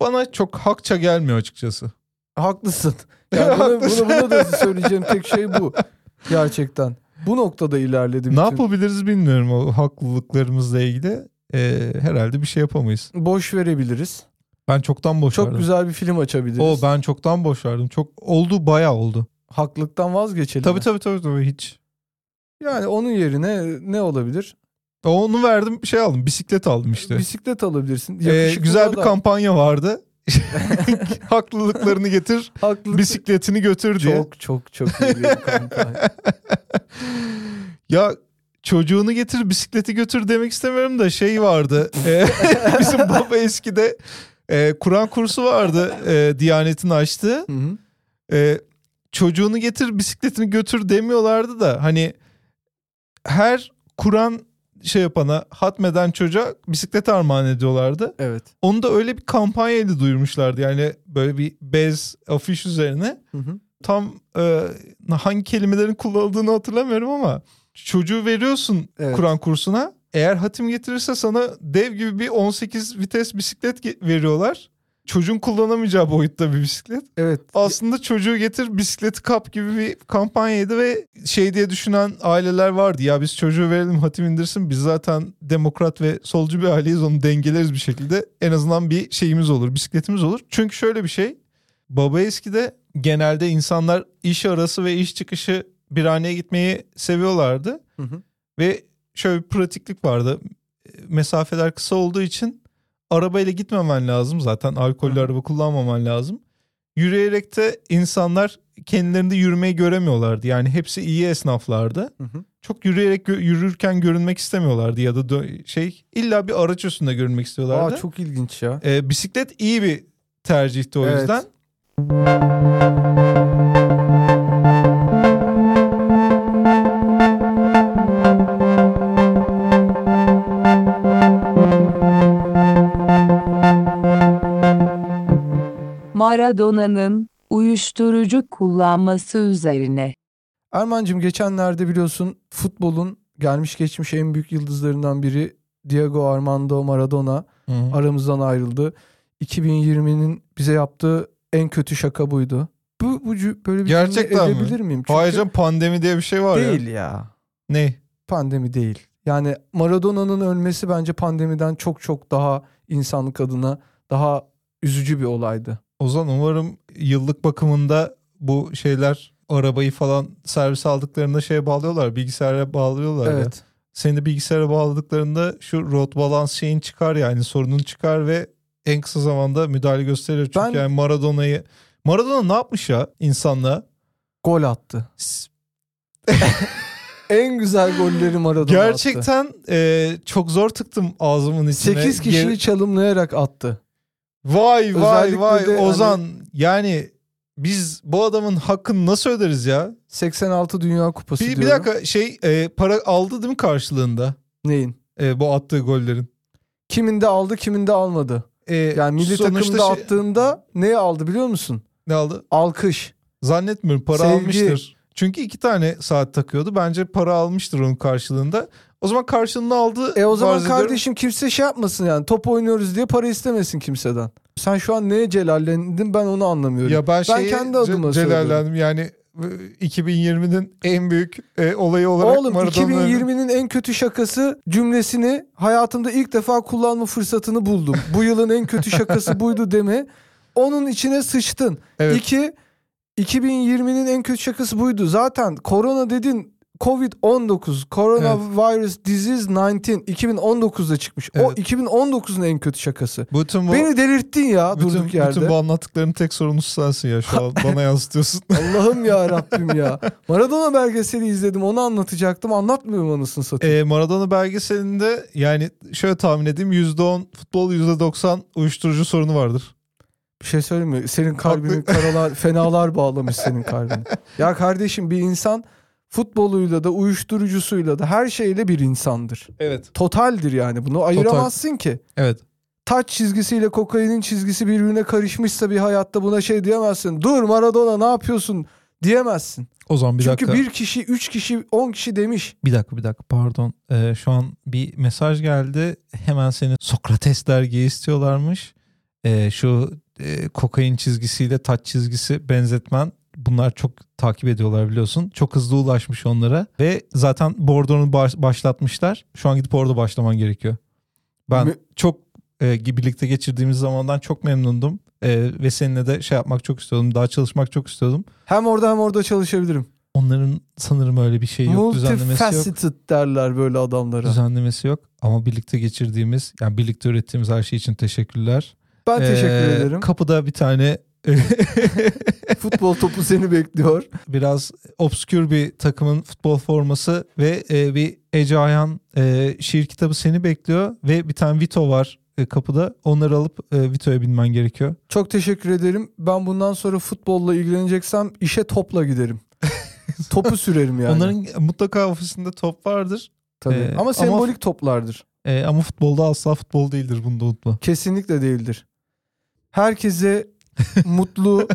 Bana çok hakça gelmiyor açıkçası. Haklısın. [LAUGHS] Yani bunu, bunu, bunu da söyleyeceğim tek şey bu. Gerçekten. Bu noktada ilerledi. Ne bütün. yapabiliriz bilmiyorum o haklılıklarımızla ilgili. Ee, herhalde bir şey yapamayız. Boş verebiliriz. Ben çoktan boş Çok verdim. güzel bir film açabiliriz. O ben çoktan boş verdim. Çok oldu bayağı oldu. Haklılıktan vazgeçelim. Tabii mi? tabii tabii tabii hiç. Yani onun yerine ne olabilir? Onu verdim şey aldım bisiklet aldım işte. Bisiklet alabilirsin. Ee, güzel bir adam. kampanya vardı. [LAUGHS] [LAUGHS] Haklılıklarını getir, Haklılık- bisikletini götür diye. Çok çok çok iyi bir kampanya. [LAUGHS] Ya çocuğunu getir bisikleti götür demek istemiyorum da şey vardı. e, bizim baba eskide e, Kur'an kursu vardı e, Diyanet'in açtığı. Hı hı. E, çocuğunu getir bisikletini götür demiyorlardı da hani her Kur'an şey yapana hatmeden çocuğa bisiklet armağan ediyorlardı. Evet. Onu da öyle bir kampanyayla duyurmuşlardı. Yani böyle bir bez afiş üzerine Hı hı. tam e, hangi kelimelerin kullanıldığını hatırlamıyorum ama çocuğu veriyorsun Evet. Kur'an kursuna. Eğer hatim getirirse sana dev gibi bir 18 vites bisiklet veriyorlar. Çocuğun kullanamayacağı boyutta bir bisiklet. Evet. Aslında çocuğu getir bisikleti kap gibi bir kampanyaydı ve şey diye düşünen aileler vardı. Ya biz çocuğu verelim hatim indirsin biz zaten demokrat ve solcu bir aileyiz onu dengeleriz bir şekilde. En azından bir şeyimiz olur bisikletimiz olur. Çünkü şöyle bir şey baba eskide genelde insanlar iş arası ve iş çıkışı bir haneye gitmeyi seviyorlardı. Hı hı. Ve şöyle bir pratiklik vardı. Mesafeler kısa olduğu için arabayla gitmemen lazım zaten. Alkollü Hı araba kullanmaman lazım. Yürüyerek de insanlar kendilerinde yürümeyi göremiyorlardı. Yani hepsi iyi esnaflardı. Hı hı. Çok yürüyerek gö- yürürken görünmek istemiyorlardı ya da dö- şey illa bir araç üstünde görünmek istiyorlardı. Aa çok ilginç ya. Ee, bisiklet iyi bir tercihti o Evet. yüzden. Maradona'nın uyuşturucu kullanması üzerine. Erman'cığım geçenlerde biliyorsun futbolun gelmiş geçmiş en büyük yıldızlarından biri Diego Armando Maradona Hı hı. aramızdan ayrıldı. 2020'nin bize yaptığı en kötü şaka buydu. Bu, bu böyle bir Gerçekten mi? edebilir miyim? Çünkü Hayır canım, pandemi diye bir şey var ya. değil ya. Ne? Pandemi değil. Yani Maradona'nın ölmesi bence pandemiden çok çok daha insanlık adına daha üzücü bir olaydı. Ozan umarım yıllık bakımında bu şeyler arabayı falan servis aldıklarında şeye bağlıyorlar. Bilgisayara bağlıyorlar ya. Evet. Seni de bilgisayara bağladıklarında şu road balance şeyin çıkar yani sorunun çıkar ve en kısa zamanda müdahale gösterir. Çünkü Ben- yani Maradona'yı Maradona ne yapmış ya insanlığa? Gol attı. [LAUGHS] En güzel golleri Maradona attı. Gerçekten e, çok zor tıktım ağzımın içine. 8 kişiyi Geri- çalımlayarak attı. Vay vay Özellikle vay de hani- Ozan yani biz bu adamın hakkını nasıl öderiz ya? 86 Dünya Kupası Bir, bir diyorum. dakika şey e, para aldı değil mi karşılığında Neyin? e, bu attığı gollerin? Kiminde aldı kiminde almadı. E, Yani milli takımda şey- attığında ne aldı biliyor musun? ne aldı? Alkış. Zannetmiyorum para Sevgi. almıştır. Çünkü iki tane saat takıyordu. Bence para almıştır onun karşılığında. O zaman karşılığını aldı. E o zaman kardeşim kimse şey yapmasın yani top oynuyoruz diye para istemesin kimseden. Sen şu an neye celallendin ben onu anlamıyorum. Ya ben, Ben şeyi kendi adıma ce- celallendim. Yani e, 2020'nin en büyük e, olayı olarak Oğlum Maradona'nın- 2020'nin en kötü şakası cümlesini hayatımda ilk defa kullanma fırsatını buldum. Bu [LAUGHS] yılın en kötü şakası buydu deme. Onun içine sıçtın. Evet. İki, 2020'nin en kötü şakası buydu. Zaten korona dedin Covid-19, Coronavirus Disease 19 2019'da çıkmış. O Evet. 2019'un en kötü şakası. Bütün bu, Beni delirttin ya bütün, durduk yerde. bütün bu anlattıklarının tek sorumlusu sensin ya şu an. [LAUGHS] Bana yansıtıyorsun. Allah'ım ya [LAUGHS] Rabbim ya. Maradona belgeseli izledim onu anlatacaktım. Anlatmıyorum anasını satayım. E, Maradona belgeselinde yani şöyle tahmin edeyim %10 futbol %90 uyuşturucu sorunu vardır. Bir şey söyleyeyim mi? Senin kalbini karalar, fenalar [LAUGHS] bağlamış senin kalbini. Ya kardeşim bir insan futboluyla da uyuşturucusuyla da her şeyle bir insandır. Evet. Totaldir yani bunu ayıramazsın ki. Evet. Taç çizgisiyle kokainin çizgisi birbirine karışmışsa bir hayatta buna şey diyemezsin. Dur Maradona ne yapıyorsun diyemezsin. O zaman bir Çünkü dakika. bir kişi, üç kişi, on kişi demiş. Bir dakika bir dakika pardon. Ee, şu an bir mesaj geldi. Hemen seni Sokrates dergiye istiyorlarmış. Ee, şu e, kokain çizgisiyle taç çizgisi benzetmen. Bunlar çok takip ediyorlar biliyorsun. Çok hızlı ulaşmış onlara. Ve zaten Bordo'nu baş- başlatmışlar. Şu an gidip orada başlaman gerekiyor. Ben Mi- çok e, birlikte geçirdiğimiz zamandan çok memnundum. E, ve seninle de şey yapmak çok istiyordum. Daha çalışmak çok istiyordum. Hem orada hem orada çalışabilirim. onların sanırım öyle bir şey yok. Düzenlemesi yok. Derler böyle adamlara. Düzenlemesi yok. Ama birlikte geçirdiğimiz, yani birlikte ürettiğimiz her şey için teşekkürler. Ben teşekkür Ee, ederim. Kapıda bir tane [LAUGHS] Futbol topu seni bekliyor. biraz obskür bir takımın futbol forması ve e, bir Ece Ayhan e, şiir kitabı seni bekliyor ve bir tane Vito var e, kapıda. Onları alıp e, Vito'ya binmen gerekiyor. Çok teşekkür ederim. Ben bundan sonra futbolla ilgileneceksem işe topla giderim. [LAUGHS] Topu sürerim yani. Onların mutlaka ofisinde top vardır. Tabii. Ee, ama ama- sembolik toplardır. E, ama futbolda asla futbol değildir bunu da unutma. Kesinlikle değildir. Herkese [LAUGHS] mutlu,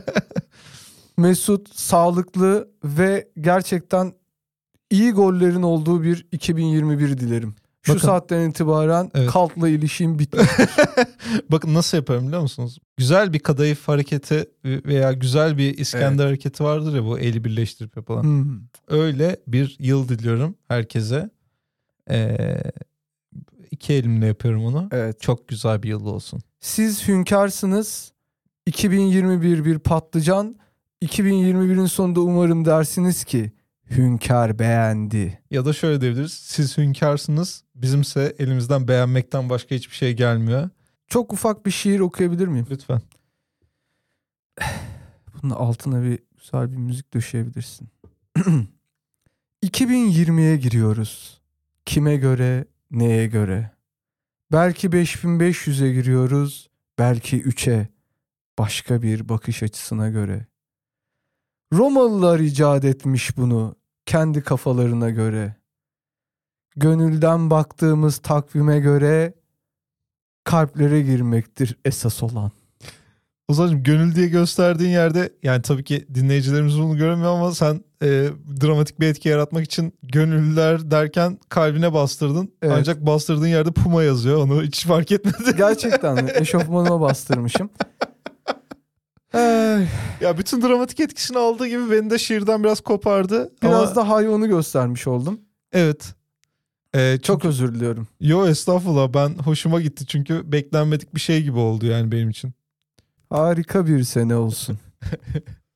mesut, sağlıklı ve gerçekten iyi gollerin olduğu bir 2021 dilerim. Şu Bakın. saatten itibaren Evet. kaltla ilişiğim bitti. [LAUGHS] Bakın nasıl yaparım biliyor musunuz? Güzel bir kadayıf hareketi veya güzel bir İskender hareketi vardır ya bu eli birleştirip yapılan. Hmm. Öyle bir yıl diliyorum herkese. Ee, iki elimle yapıyorum onu. Evet. Çok güzel bir yıl olsun. Siz hünkârsınız. 2021 bir patlıcan. 2021'in sonunda umarım dersiniz ki hünkâr beğendi. Ya da şöyle diyebiliriz. Siz hünkarsınız. Bizimse elimizden beğenmekten başka hiçbir şey gelmiyor. Çok ufak bir şiir okuyabilir miyim? Lütfen. [SIGHS] Bunun altına bir güzel bir müzik döşeyebilirsin. [CLEARS THROAT] 2020'ye giriyoruz. Kime göre, neye göre? Belki 5500'e giriyoruz, belki 3'e. Başka bir bakış açısına göre. Romalılar icat etmiş bunu kendi kafalarına göre. Gönülden baktığımız takvime göre kalplere girmektir esas olan. Ozan'cığım gönül diye gösterdiğin yerde yani tabii ki dinleyicilerimiz bunu göremiyor ama sen e, dramatik bir etki yaratmak için gönüllüler derken kalbine bastırdın. Evet. Ancak bastırdığın yerde Puma yazıyor. Onu hiç fark etmedi. Gerçekten? [LAUGHS] Eşofmanıma bastırmışım. Ya bütün dramatik etkisini aldığı gibi beni de şiirden biraz kopardı. biraz ama, da hayvanı göstermiş oldum. Evet. E, Çok özür diliyorum. Yo estağfurullah ben hoşuma gitti çünkü beklenmedik bir şey gibi oldu yani benim için. Harika bir sene olsun. [LAUGHS]